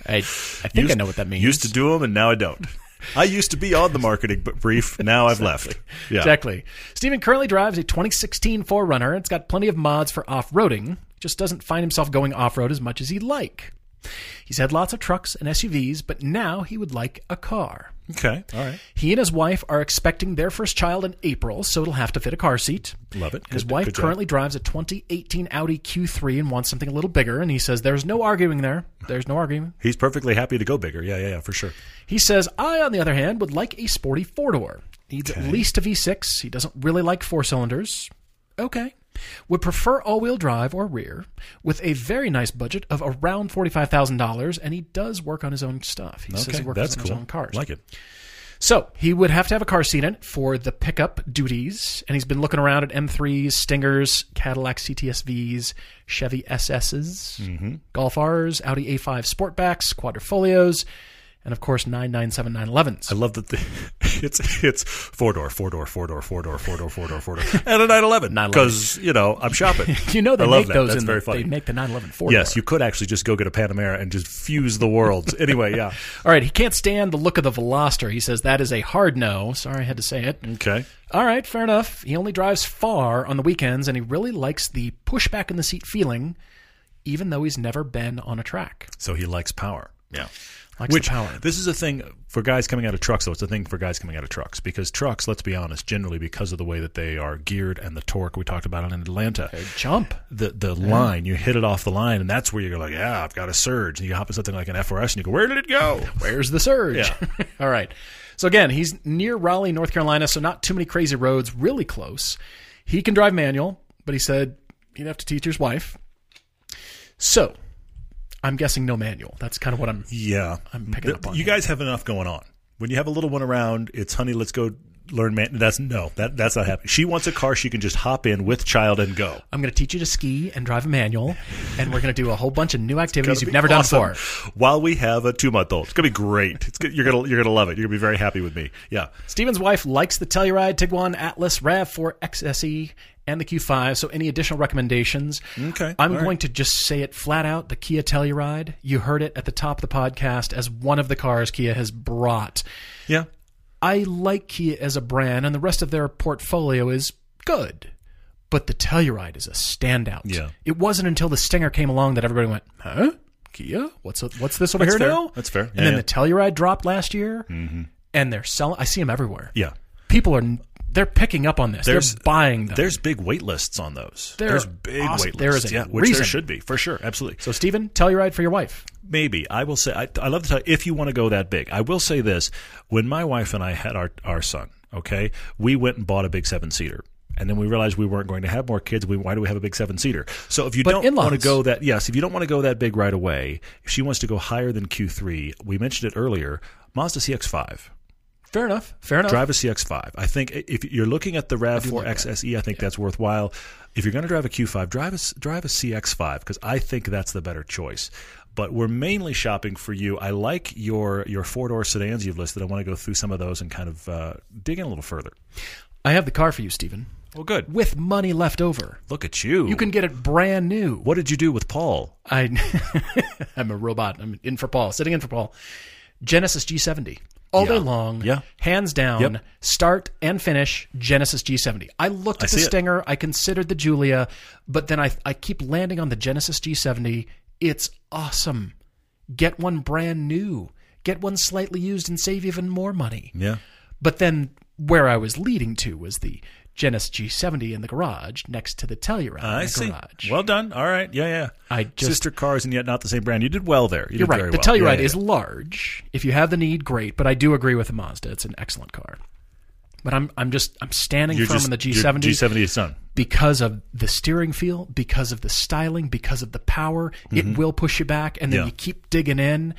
I, I think I know what that means. Used to do them, and now I don't. I used to be on the marketing brief. Now I've left. Yeah. Exactly. Steven currently drives a 2016 4Runner. It's got plenty of mods for off roading, just doesn't find himself going off road as much as he'd like. He's had lots of trucks and SUVs, but now he would like a car. Okay. All right. He and his wife are expecting their first child in April, so it'll have to fit a car seat. Love it. His Good- wife good currently drives a 2018 Audi Q3 and wants something a little bigger, and he says there's no arguing there. There's no arguing. He's perfectly happy to go bigger. Yeah, yeah, yeah, for sure. He says, I, on the other hand, would like a sporty four door. Needs at least a V6. He doesn't really like four cylinders. Okay. Would prefer all wheel drive or rear, with a very nice budget of around $45,000, and he does work on his own stuff. He says he works that's on cool. his own cars. Like it. So he would have to have a car seat in it for the pickup duties, and he's been looking around at M3s, Stingers, Cadillac CTSVs, Chevy SSs, Mm-hmm. Golf Rs, Audi A5 Sportbacks, Quadrifoglios, and of course 997 911s. I love that the, it's it's four door, four door, four door, four door, four door, four door, four door, and a 911 because you know I'm shopping. You know they I love make that. those That's in very the, funny. They make the 911 four. yes, you could actually just go get a Panamera and just fuse the worlds. anyway, yeah. All right, he can't stand the look of the Veloster. He says that is a hard no. Sorry, I had to say it. Okay. All right, fair enough. He only drives far on the weekends, and he really likes the push back in the seat feeling, even though he's never been on a track. So he likes power. Yeah. Likes Which power. this is a thing for guys coming out of trucks, though. It's a thing for guys coming out of trucks because trucks, let's be honest, generally because of the way that they are geared and the torque we talked about in Atlanta, Jump. the the line you hit it off the line, and that's where you're like, yeah, I've got a surge, and you hop in something like an FRS, and you go, where did it go? Where's the surge? Yeah. All right. So again, he's near Raleigh, North Carolina, so not too many crazy roads, really close. He can drive manual, but he said he'd have to teach his wife. So, I'm guessing no manual. That's kind of what I'm. Yeah, I'm picking The- up on You here. guys have enough going on. When you have a little one around, it's honey, let's go learn man. That's no, that that's not happening. She wants a car she can just hop in with child and go. I'm going to teach you to ski and drive a manual, and we're going to do a whole bunch of new activities you've never awesome. done before. While we have a two month old, it's gonna be great. It's good. You're gonna you're gonna love it. You're gonna be very happy with me. Yeah. Steven's wife likes the Telluride, Tiguan, Atlas, RAV4 XSE, and the Q5. So, any additional recommendations? Okay, I'm all going right. to just say it flat out: the Kia Telluride. You heard it at the top of the podcast as one of the cars Kia has brought. Yeah. I like Kia as a brand, and the rest of their portfolio is good. But the Telluride is a standout. Yeah. It wasn't until the Stinger came along that everybody went, "Huh? Kia? What's what's this over That's here fair. now?" That's fair. and then yeah. the Telluride dropped last year, mm-hmm. and they're selling. I see them everywhere. Yeah. People are they're picking up on this. There's- they're buying them. There's big wait lists on those. They're There's big awesome. wait There lists. is a yeah, which there should be for sure. Absolutely. so, Steven, Telluride for your wife. Maybe I will say I, I love to tell if you want to go that big. I will say this: when my wife and I had our our son, okay, we went and bought a big seven seater. And then we realized we weren't going to have more kids. We, why do we have a big seven seater? So if you But don't in-laws. want to go that, yes, if you don't want to go that big right away, if she wants to go higher than Q3, we mentioned it earlier. Mazda CX-5. Fair enough. Fair enough. Drive a CX-5. I think if you're looking at the Rav4 XSE, I think that's worthwhile. If you're going to drive a Q5, drive a drive a CX-5 because I think that's the better choice. But we're mainly shopping for you. I like your your four door sedans you've listed. I want to go through some of those and kind of uh, dig in a little further. I have the car for you, Steven. Well, good. With money left over. Look at you. You can get it brand new. What did you do with Paul? I I'm a robot. I'm in for Paul. Sitting in for Paul. Genesis G70. All Yeah. day long. Yeah. Hands down. Yep. Start and finish Genesis G70. I looked at I the see it. Stinger. I considered the Giulia, but then I I keep landing on the Genesis G70. It's awesome. Get one brand new. Get one slightly used and save even more money. Yeah. But then where I was leading to was the Genesis G70 in the garage next to the Telluride I in the see. garage. Well done. All right. Yeah, yeah. I just- Sister cars and yet not the same brand. You did well there. You You're did right. The well. Telluride Yeah, yeah, is large. If you have the need, great. But I do agree with the Mazda. It's an excellent car. But I'm I'm just I'm standing You're firm just- in the G70 G70 is done. because of the steering feel, because of the styling, because of the power. It will push you back, and then Mm-hmm. Yeah. you keep digging in.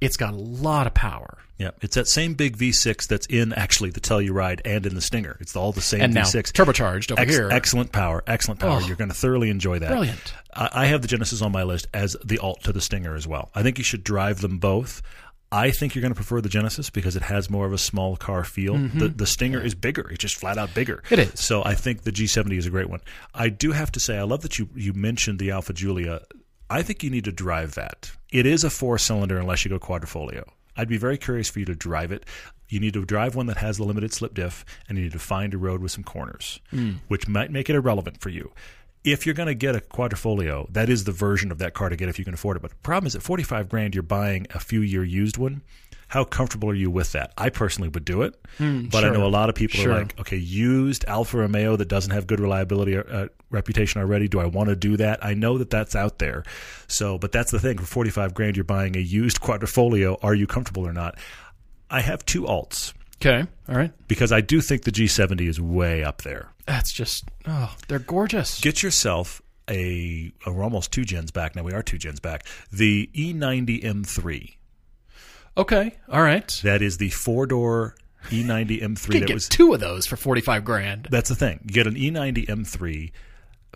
It's got a lot of power. Yeah, it's that same big V6 that's in actually the Telluride and in the Stinger. It's all the same And now V6. turbocharged over Ex- here. Excellent power, excellent power. Oh. You're going to thoroughly enjoy that. Brilliant. I, I have the Genesis on my list as the alt to the Stinger as well. I think you should drive them both. I think you're going to prefer the Genesis because it has more of a small car feel. The, the Stinger is bigger; it's just flat out bigger. Mm-hmm. It is. So I think the G70 is a great one. I do have to say, I love that you you mentioned the Alfa Giulia. I think you need to drive that. It is a four cylinder unless you go quadrifoglio. I'd be very curious for you to drive it. You need to drive one that has the limited slip diff, and you need to find a road with some corners, hmm. which might make it irrelevant for you. If you're going to get a quadrifoglio, that is the version of that car to get if you can afford it. But the problem is, at 45 grand, you're buying a few year used one. How comfortable are you with that? I personally would do it, but I know a lot of people Sure. are like, okay, used Alfa Romeo that doesn't have good reliability uh, reputation already. Do I want to do that? I know that that's out there. So, but that's the thing. For 45 grand, you're buying a used quadrifoglio. Are you comfortable or not? I have two alts Okay. All right. because I do think the G70 is way up there. That's just oh, they're gorgeous. Get yourself a, a we're almost two gens back now. We are two gens back. The E E90 M3. Okay. All right. That is the four door E90 M3 You that get was two of those for forty five grand. That's the thing. You get an E E90 M3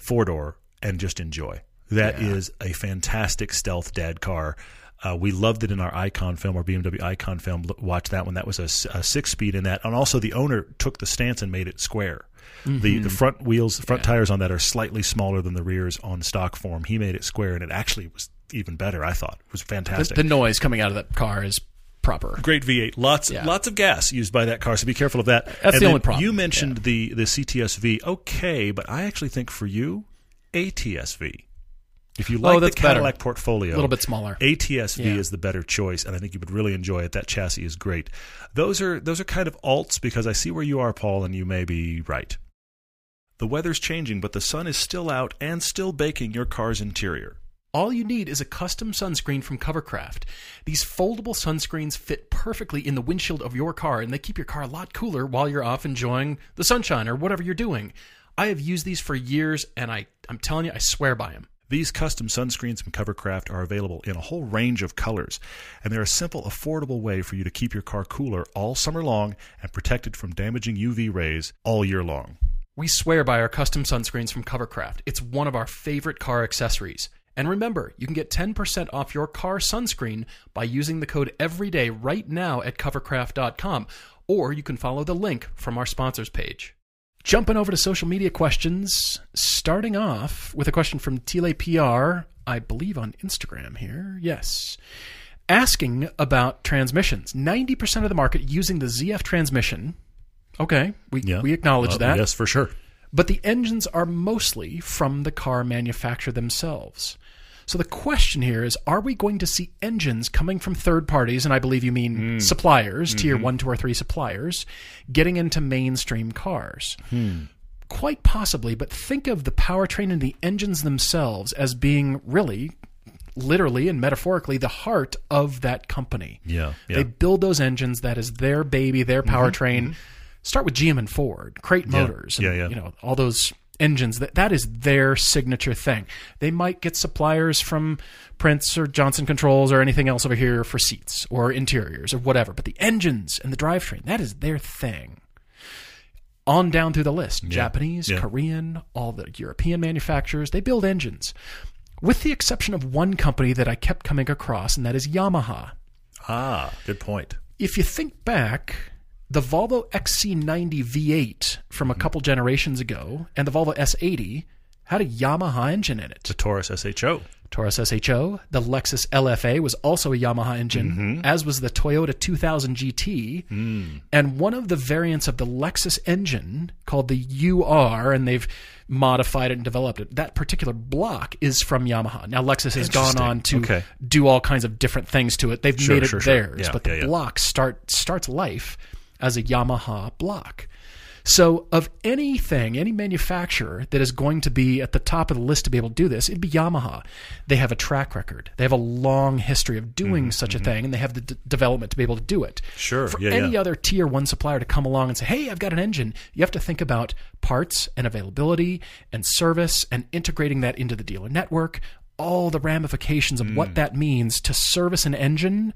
four door and just enjoy. That is a fantastic stealth dad car. Uh, we loved it in our Icon film, our BMW Icon film. Watch that one. That was a six speed in that, and also the owner took the stance and made it square. The the front wheels, the front tires on that are slightly smaller than the rears on stock form. He made it square, and it actually was even better. I thought it was fantastic. the noise coming out of that car is proper. Great V8. Lots Yeah. lots of gas used by that car, so be careful of that. That's And the only problem. You mentioned the the CTSV. Okay, but I actually think for you, ATSV. If you oh, like the that's better. Cadillac portfolio, A little bit smaller. ATSV Yeah. is the better choice, and I think you would really enjoy it. That chassis is great. Those are those are kind of alts because I see where you are, Paul, and you may be right. The weather's changing, but the sun is still out and still baking your car's interior. All you need is a custom sunscreen from Covercraft. These foldable sunscreens fit perfectly in the windshield of your car and they keep your car a lot cooler while you're off enjoying the sunshine or whatever you're doing. I have used these for years and I, I'm telling you, I swear by them. These custom sunscreens from Covercraft are available in a whole range of colors, and they're a simple, affordable way for you to keep your car cooler all summer long and protected from damaging UV rays all year long. We swear by our custom sunscreens from Covercraft. It's one of our favorite car accessories. And remember, you can get 10% off your car sunscreen by using the code EVERYDAY right now at covercraft.com, or you can follow the link from our sponsors page. Jumping over to social media questions, starting off with a question from Tile PR, I believe on Instagram here. Yes. Asking about transmissions. 90% of the market using the ZF transmission. Okay, we, we acknowledge Uh, that. Yes, for sure. But the engines are mostly from the car manufacturer themselves. So the question here is are we going to see engines coming from third parties, and I believe you mean hmm. suppliers, tier mm-hmm. one, two, or three suppliers, getting into mainstream cars? Hmm. Quite possibly, but think of the powertrain and the engines themselves as being really, literally and metaphorically, the heart of that company. Yeah, yeah. They build those engines. That is their baby, their mm-hmm. powertrain. Mm-hmm. Start with GM and Ford, Crate Motors, and, Yeah, yeah. you know all those engines. That that is their signature thing. They might get suppliers from Prince or Johnson Controls or anything else over here for seats or interiors or whatever, but the engines and the drivetrain that is their thing. On down through the list, Japanese, yeah. Korean, all the European manufacturers, they build engines. With the exception of one company that I kept coming across, and that is Yamaha Ah, good point. if you think back, the Volvo XC90 V8 from a hmm. couple generations ago and the Volvo S80 had a Yamaha engine in it. The Taurus SHO. Taurus SHO, the Lexus LFA was also a Yamaha engine, mm-hmm. as was the Toyota 2000 GT. Hmm. And one of the variants of the Lexus engine called the UR, and they've modified it and developed it. That particular block is from Yamaha. Now Lexus has gone on to Okay. do all kinds of different things to it. They've Sure, made it sure, sure. theirs, Yeah, but the yeah, yeah. block start starts life as a Yamaha block. So, of anything, any manufacturer that is going to be at the top of the list to be able to do this, it'd be Yamaha. They have a track record. They have a long history of doing such a thing, and they have the d- development to be able to do it. Mm-hmm, Sure, For yeah, any yeah. other tier one supplier to come along and say, "Hey, I've got an engine," you have to think about parts and availability and service and integrating that into the dealer network. All the ramifications of Mm. what that means to service an engine,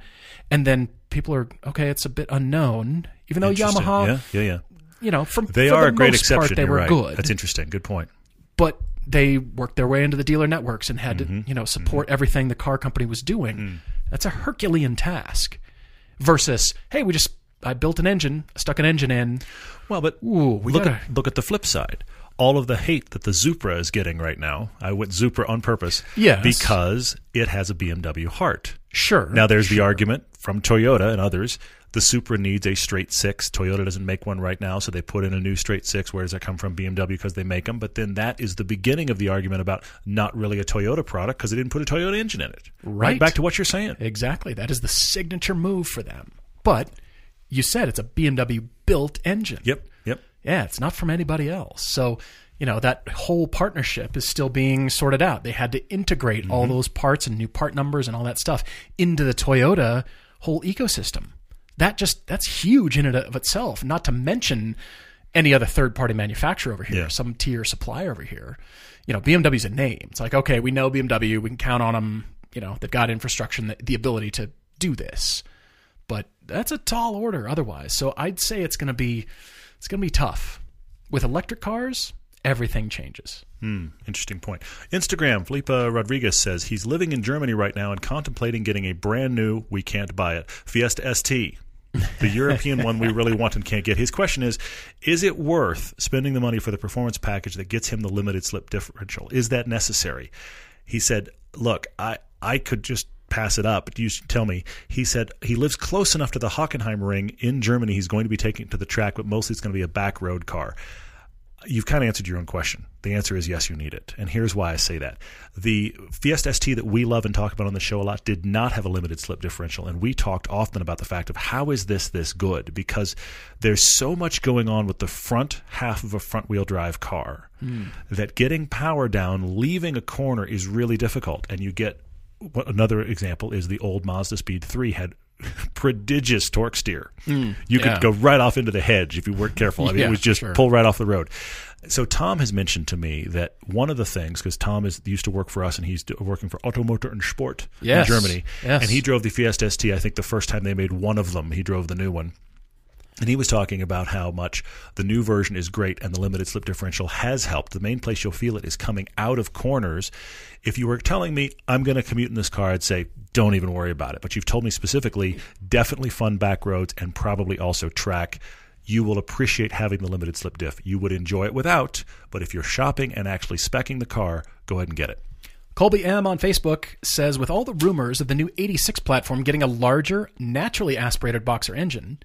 and then people are okay. It's a bit unknown, even though Yamaha Yeah, yeah, yeah. you know, from They for are the a great exception. Part, they You're were right. good, That's interesting. Good point. but they worked their way into the dealer networks and had Mm-hmm. to, you know, support everything the car company was doing. Mm. That's a Herculean task. Versus, hey, we just I built an engine, stuck an engine in. Well, but Ooh, we look gotta- at look at the flip side. All of the hate that the Supra is getting right now. I went Supra on purpose. Yes. Because it has a BMW heart. Sure. Now there's the argument from Toyota and others. The Supra needs a straight six. Toyota doesn't make one right now, so they put in a new straight six. Where does that come from? BMW because they make them. But then that is the beginning of the argument about not really a Toyota product because they didn't put a Toyota engine in it. Right. Back to what you're saying. exactly. That is the signature move for them. But you said it's a BMW built engine. Yep. Yep. Yeah, it's not from anybody else. So, you know, that whole partnership is still being sorted out. They had to integrate all mm-hmm. those parts and new part numbers and all that stuff into the Toyota whole ecosystem. That just that's huge in and of itself, not to mention any other third party manufacturer over here, Yeah. some tier supplier over here. You know, BMW's a name. It's like, okay, we know BMW, we can count on them, you know, they've got infrastructure and the, the ability to do this. But that's a tall order otherwise. So I'd say it's going to be it's going to be tough. With electric cars, everything changes. Hmm, interesting point. Instagram, Felipe Rodriguez says he's living in Germany right now and contemplating getting a brand new, we can't buy it, Fiesta ST. the European one we really want and can't get. His question is Is it worth spending the money for the performance package that gets him the limited slip differential? Is that necessary? He said, Look, I, I could just pass it up. But you should tell me. He said he lives close enough to the Hockenheim ring in Germany. He's going to be taking it to the track, but mostly it's going to be a back road car. You've kind of answered your own question. The answer is yes, you need it. And here's why I say that. The Fiesta ST that we love and talk about on the show a lot did not have a limited slip differential. And we talked often about the fact of how is this this good? Because there's so much going on with the front half of a front wheel drive car mm. that getting power down, leaving a corner is really difficult. And you get another example is the old Mazda Speed 3 had prodigious torque steer. Mm, you could yeah. go right off into the hedge if you weren't careful. I mean, yeah, it was just sure. pull right off the road. So Tom has mentioned to me that one of the things, because Tom is used to work for us and he's working for Automotor and Sport yes. in Germany, yes. and he drove the Fiesta ST. I think the first time they made one of them, he drove the new one. And he was talking about how much the new version is great and the limited slip differential has helped. The main place you'll feel it is coming out of corners. If you were telling me I'm going to commute in this car, I'd say don't even worry about it. But you've told me specifically definitely fun back roads and probably also track. You will appreciate having the limited slip diff. You would enjoy it without, but if you're shopping and actually specking the car, go ahead and get it. Colby M on Facebook says, with all the rumors of the new 86 platform getting a larger, naturally aspirated boxer engine,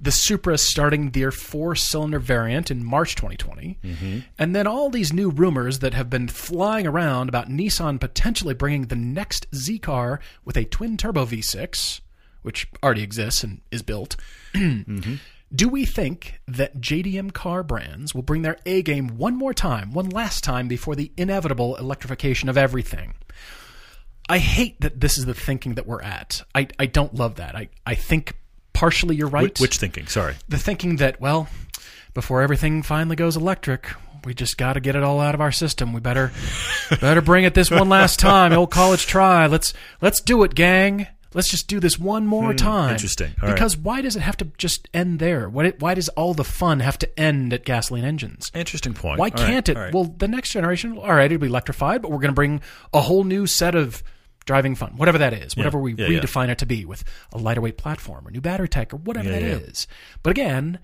the Supra starting their four cylinder variant in March 2020, mm-hmm. and then all these new rumors that have been flying around about Nissan potentially bringing the next Z car with a twin turbo V6, which already exists and is built. mm-hmm. Do we think that JDM car brands will bring their A game one more time, one last time before the inevitable electrification of everything? I hate that this is the thinking that we're at. I, I don't love that. I, I think partially you're right. Which, which thinking? Sorry. The thinking that, well, before everything finally goes electric, we just got to get it all out of our system. We better better bring it this one last time. Old college try. Let's let's do it, gang. Let's just do this one more hmm, time. Interesting. All because right. why does it have to just end there? Why, why does all the fun have to end at gasoline engines? Interesting point. Why all can't right, it? Right. Well, the next generation, all right, it'll be electrified, but we're going to bring a whole new set of driving fun, whatever that is, whatever yeah, we yeah, redefine yeah. it to be with a lighter weight platform or new battery tech or whatever that is. But again,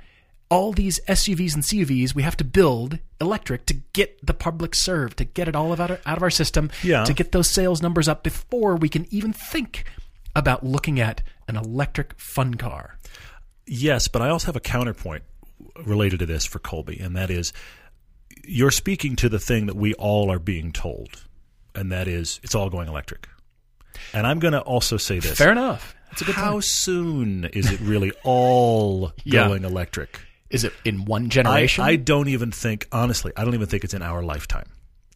all these SUVs and CUVs we have to build electric to get the public served, to get it all out of, out of our system, to get those sales numbers up before we can even think about looking at an electric fun car. Yes, but I also have a counterpoint related to this for Colby, and that is you're speaking to the thing that we all are being told, and that is it's all going electric. And I'm going to also say this. Fair enough. How point. soon is it really all yeah. going electric? Is it in one generation? I, I, don't even think, honestly, I don't even think it's in our lifetime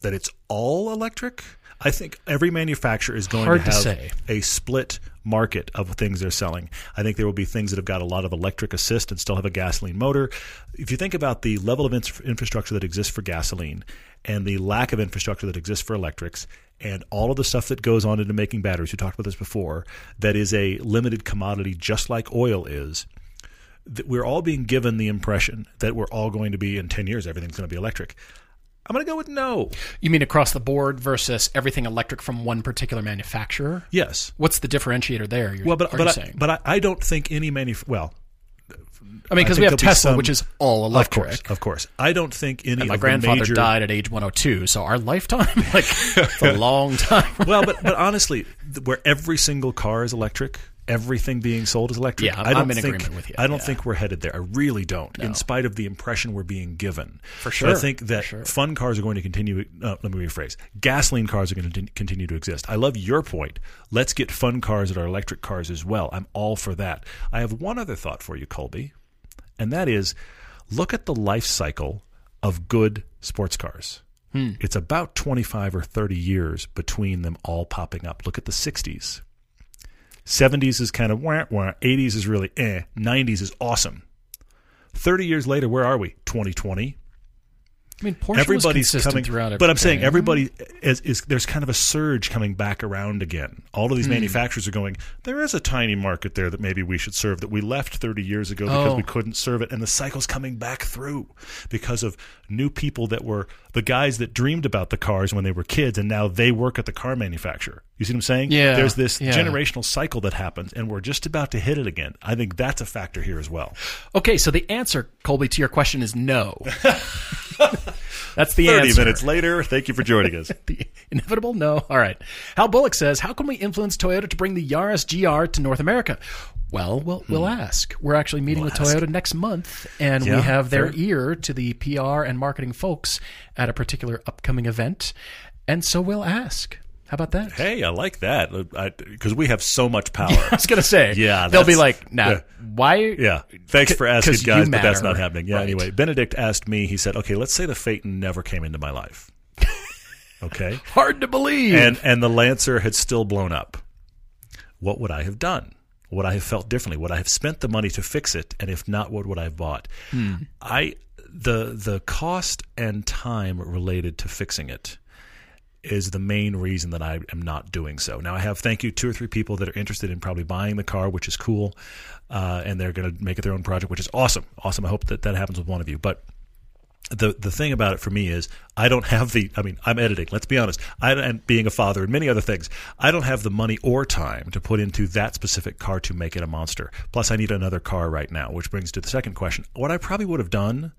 that it's all electric. I think every manufacturer is going Hard to have to a split market of things they're selling. I think there will be things that have got a lot of electric assist and still have a gasoline motor. If you think about the level of infrastructure that exists for gasoline and the lack of infrastructure that exists for electrics, and all of the stuff that goes on into making batteries, we talked about this before, that is a limited commodity just like oil is. That we're all being given the impression that we're all going to be in 10 years, everything's going to be electric. I'm going to go with no. You mean across the board versus everything electric from one particular manufacturer? Yes. What's the differentiator there? well, but but I, but I, I, don't think any manufacturer. Well, I mean, because we have Tesla, some, which is all electric. Of course, of course. I don't think any. And my grandfather major... died at age 102, so our lifetime, like, a long time. well, but but honestly, where every single car is electric, everything being sold is electric. Yeah, I don't I'm in think, agreement with you. I don't yeah. think we're headed there. I really don't. No. In spite of the impression we're being given, for sure. But I think that sure. fun cars are going to continue. Uh, let me rephrase: gasoline cars are going to continue to exist. I love your point. Let's get fun cars that are electric cars as well. I'm all for that. I have one other thought for you, Colby, and that is, look at the life cycle of good sports cars. Hmm. It's about 25 or 30 years between them all popping up. Look at the 60s 70s is kind of wah, wah. 80s is really eh. 90s is awesome. 30 years later, where are we? 2020. I mean, Porsche everybody's coming throughout but i'm saying everybody is, is there's kind of a surge coming back around again all of these Hmm. manufacturers are going there is a tiny market there that maybe we should serve that we left 30 years ago because Oh. we couldn't serve it and the cycle's coming back through because of new people that were the guys that dreamed about the cars when they were kids and now they work at the car manufacturer you see what i'm saying Yeah, there's this yeah. generational cycle that happens and we're just about to hit it again i think that's a factor here as well Okay, so the answer, Colby, to your question is no. That's the 30 answer. minutes later thank you for joining us The inevitable no. All right. Hal Bullock says, "How can we influence Toyota to bring the Yaris GR to North America?" Well, we'll, we'll ask. We're actually meeting with Hmm. ask. Toyota next month, and Yeah, we have their fair. ear to the PR and marketing folks at a particular upcoming event, and so we'll ask. How about that? Hey, I like that because we have so much power. I was gonna say, Yeah, they'll be like, "Now, yeah. Why?" Yeah. Thanks for asking, guys, but that's not happening. Yeah. Right. Anyway, Benedict asked me. He said, "Okay, let's say the Phaeton never came into my life. Okay, Hard to believe. and and the Lancer had still blown up. What would I have done? Would I have felt differently? Would I have spent the money to fix it? And if not, what would I have bought? Hmm. I the the cost and time related to fixing it is the main reason that I am not doing so. Now I have thank you two or three people that are interested in probably buying the car, which is cool, uh, and they're going to make it their own project, which is awesome. Awesome. I hope that that happens with one of you. But the the thing about it for me is I don't have the I mean I'm editing let's be honest I and being a father and many other things I don't have the money or time to put into that specific car to make it a monster plus I need another car right now which brings to the second question what I probably would have done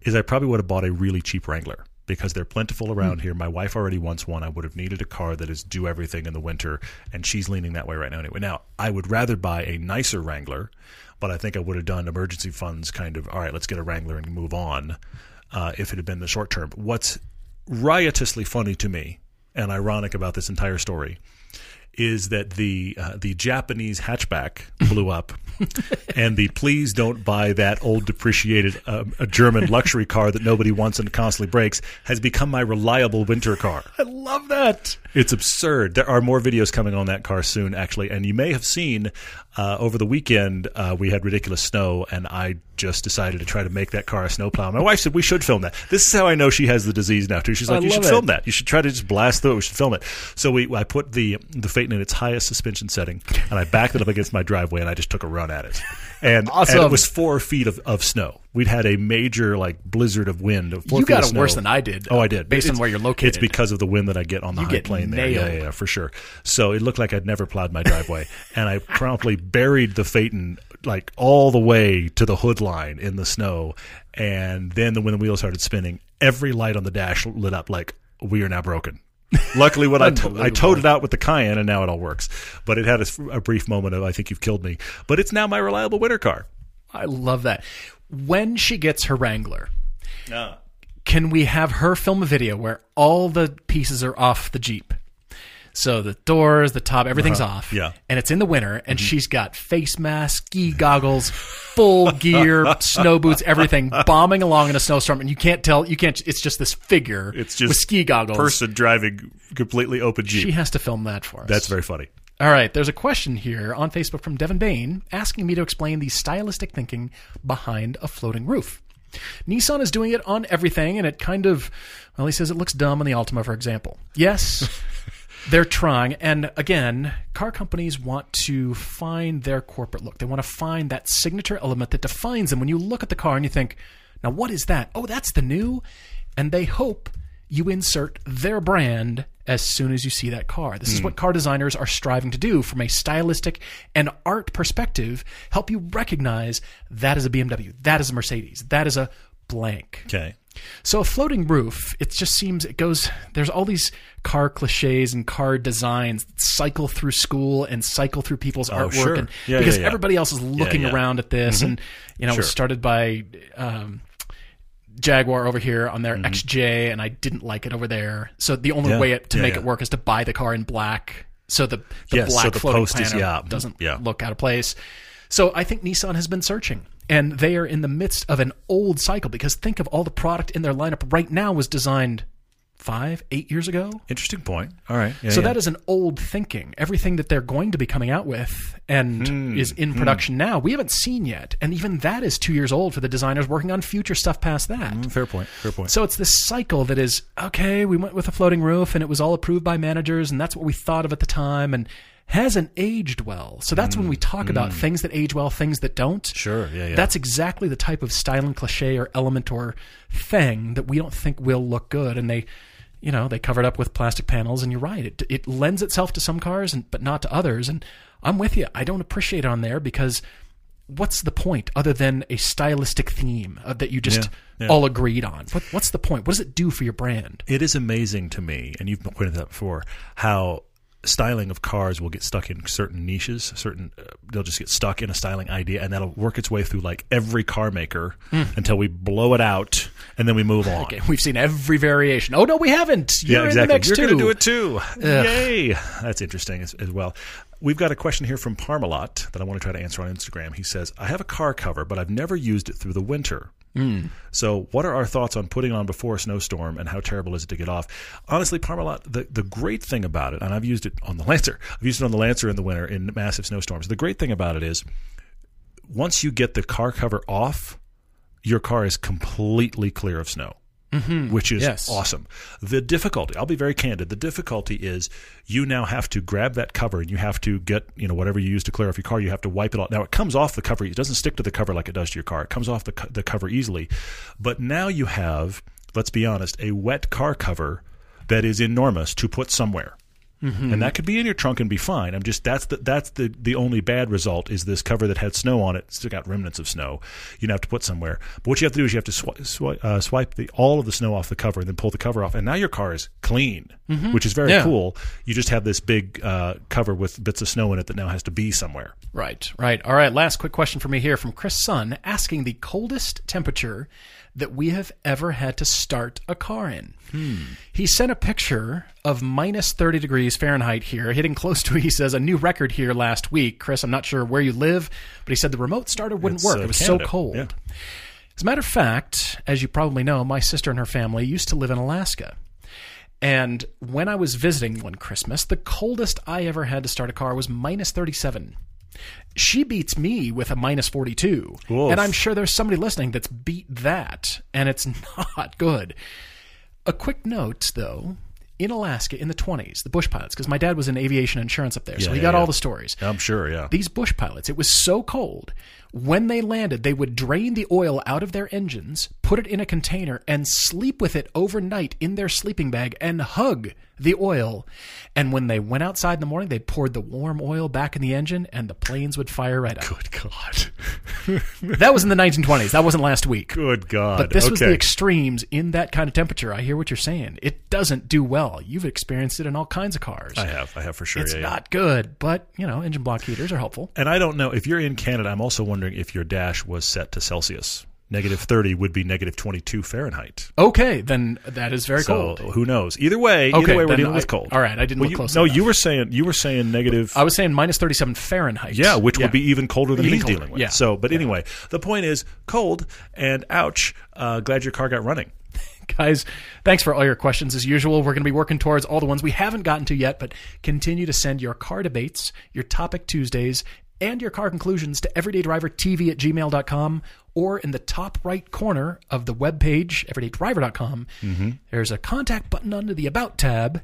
is I probably would have bought a really cheap Wrangler because they're plentiful around here. My wife already wants one. I would have needed a car that is do everything in the winter, and she's leaning that way right now anyway. Now, I would rather buy a nicer Wrangler, but I think I would have done emergency funds kind of, all right, let's get a Wrangler and move on uh, if it had been the short term. What's riotously funny to me and ironic about this entire story is that the uh, the Japanese hatchback blew up, and the please don't buy that old depreciated uh, a German luxury car that nobody wants and constantly breaks has become my reliable winter car. I love that. It's absurd. There are more videos coming on that car soon, actually, and you may have seen uh, over the weekend uh, we had ridiculous snow, and I just decided to try to make that car a snowplow. My wife said we should film that. This is how I know she has the disease now too. She's like, I you should love film that. You should try to just blast through it. We should film it. So we, I put the the Phaeton in its highest suspension setting, and I backed it up against my driveway, and I just took a run at it. And, Awesome. and it was four feet of, of snow. We'd had a major like blizzard of wind. Of You got it worse than I did. Oh, I did. Based on where you're located. It's because of the wind that I get on the high get plane there. Yeah, yeah, yeah, for sure. So it looked like I'd never plowed my driveway, and I promptly buried the Phaeton like all the way to the hood line in the snow. And then the, when the wheels started spinning, every light on the dash lit up like we are now broken. Luckily, what I, to- I towed it out with the Cayenne, and now it all works. But it had a, a brief moment of I think you've killed me. But it's now my reliable winter car. I love that. When she gets her Wrangler, can we have her film a video where all the pieces are off the Jeep? So the doors, the top, everything's uh-huh. off. yeah. And it's in the winter, and mm-hmm. she's got face mask, ski goggles, full gear, snow boots, everything, bombing along in a snowstorm, and you can't tell. You can't. It's just this figure. It's just with ski goggles. Person driving completely open Jeep. She has to film that for us. That's very funny. All right, there's a question here on Facebook from Devin Bain asking me to explain the stylistic thinking behind a floating roof. Nissan is doing it on everything, and it kind of, well, he says it looks dumb on the Altima, for example. Yes, they're trying. And again, car companies want to find their corporate look. They want to find that signature element that defines them. When you look at the car and you think, now what is that? Oh, that's the new. And they hope you insert their brand as soon as you see that car. This is what car designers are striving to do from a stylistic and art perspective, help you recognize that is a BMW, that is a Mercedes, that is a blank. Okay. So a floating roof, it just seems it goes. There's all these car cliches and car designs that cycle through school and cycle through people's artwork, Oh, sure. and Yeah, because yeah, yeah. everybody else is looking. Mm-hmm. around at this, and you know, it was started by um, Jaguar over here on their Mm-hmm. XJ, and I didn't like it over there. So the only Yeah. way it, to Yeah, make yeah. it work is to buy the car in black, so the the Yes, so black the floating post is- yeah. doesn't look out of place. So I think Nissan has been searching, and they are in the midst of an old cycle because think of all the product in their lineup right now was designed five, eight years ago. Interesting point. All right. Yeah, So yeah. that is an old thinking. Everything that they're going to be coming out with and Hmm. is in production now, we haven't seen yet. And even that is two years old for the designers working on future stuff past that. Mm, fair point. Fair point. So it's this cycle that is okay, we went with a floating roof and it was all approved by managers and that's what we thought of at the time and hasn't aged well. So that's when we talk about things that age well, things that don't. Mm, Sure, yeah, yeah. That's exactly the type of style and cliche or element or thing that we don't think will look good and they you know, they covered up with plastic panels and you're right. It it lends itself to some cars and but not to others and I'm with you. I don't appreciate it on there because what's the point other than a stylistic theme uh, that you just Yeah, yeah. all agreed on? What, what's the point? What does it do for your brand? It is amazing to me, and you've pointed that before, how styling of cars will get stuck in certain niches. Certain uh, they'll just get stuck in a styling idea, and that'll work its way through like every car maker until we blow it out, and then we move on. Okay, we've seen every variation. Oh no, we haven't. You're Yeah, exactly. In the mix You're going to do it too. Yay! That's interesting as, as well. We've got a question here from Parmalat that I want to try to answer on Instagram. He says, "I have a car cover, but I've never used it through the winter." Mm. So, what are our thoughts on putting on before a snowstorm, and how terrible is it to get off? Honestly, Parmalat, the, the great thing about it, and I've used it on the Lancer. I've used it on the Lancer in the winter in massive snowstorms. The great thing about it is, once you get the car cover off, your car is completely clear of snow, Mm-hmm. which is Yes. awesome. The difficulty, I'll be very candid, the difficulty is you now have to grab that cover and you have to get, you know, whatever you use to clear off your car, you have to wipe it off. Now it comes off the cover, it doesn't stick to the cover like it does to your car. It comes off the, the cover easily. But now you have, let's be honest, a wet car cover that is enormous to put somewhere. And that could be in your trunk and be fine. I'm just that's the that's the the only bad result is this cover that had snow on it. Still got remnants of snow. You'd have to put somewhere. But what you have to do is you have to swi- swi- uh, swipe the all of the snow off the cover and then pull the cover off, and now your car is clean, which is very Yeah. cool. You just have this big uh, cover with bits of snow in it that now has to be somewhere. Right, right. All right, last quick question for me here from Chris Sun asking the coldest temperature that we have ever had to start a car in. He sent a picture of minus 30 degrees Fahrenheit here, hitting close to, he says, a new record here last week. Chris, I'm not sure where you live, but he said the remote starter wouldn't It's, work. uh, it was Canada. so cold. Yeah. As a matter of fact, as you probably know, my sister and her family used to live in Alaska. And when I was visiting one Christmas, the coldest I ever had to start a car was minus 37. She beats me with a minus 42. Oof. And I'm sure there's somebody listening that's beat that, and it's not good. A quick note, though. In Alaska in the 20s, the bush pilots, because my dad was in aviation insurance up there, so he yeah, got yeah. all the stories I'm sure, yeah. these bush pilots, it was so cold. When they landed, they would drain the oil out of their engines, put it in a container, and sleep with it overnight in their sleeping bag and hug the oil. And when they went outside in the morning, they poured the warm oil back in the engine, and the planes would fire right up. Good God. That was in the 1920s. That wasn't last week. Good God. But this was the extremes in that kind of temperature. I hear what you're saying. It doesn't do well. You've experienced it in all kinds of cars. I have. I have for sure. it's yeah, yeah. not good, but you know, engine block heaters are helpful. And I don't know if you're in Canada. I'm also wondering if your dash was set to Celsius. Negative 30 would be negative 22 Fahrenheit. Okay, then that is very So cold. who knows? Either way, Okay, either way, we're dealing I- with cold. all right, I didn't Well, look you, close No, enough. you were saying you were saying negative. I was saying minus 37 Fahrenheit. yeah, which Yeah. would be even colder than Even he's colder, dealing with. yeah. So, but anyway, the point is cold and ouch. Uh, glad your car got running. Guys, thanks for all your questions as usual. We're going to be working towards all the ones we haven't gotten to yet, but continue to send your car debates, your topic Tuesdays, and your car conclusions to everydaydrivertv at gmail.com or in the top right corner of the webpage, everydaydriver.com. Mm-hmm. There's a contact button under the About tab,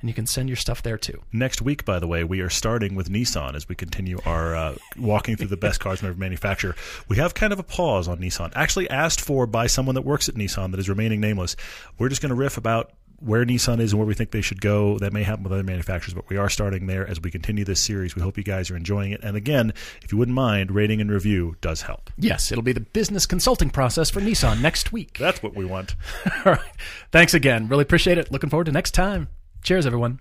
and you can send your stuff there too. Next week, by the way, we are starting with Nissan as we continue our uh, walking through the best cars every manufacturer. We have kind of a pause on Nissan, actually asked for by someone that works at Nissan that is remaining nameless. We're just going to riff about where Nissan is and where we think they should go. That may happen with other manufacturers, but we are starting there as we continue this series. We hope you guys are enjoying it. And again, if you wouldn't mind, rating and review does help. Yes, it'll be the business consulting process for Nissan next week. That's what we want. All right. Thanks again. Really appreciate it. Looking forward to next time. Cheers, everyone.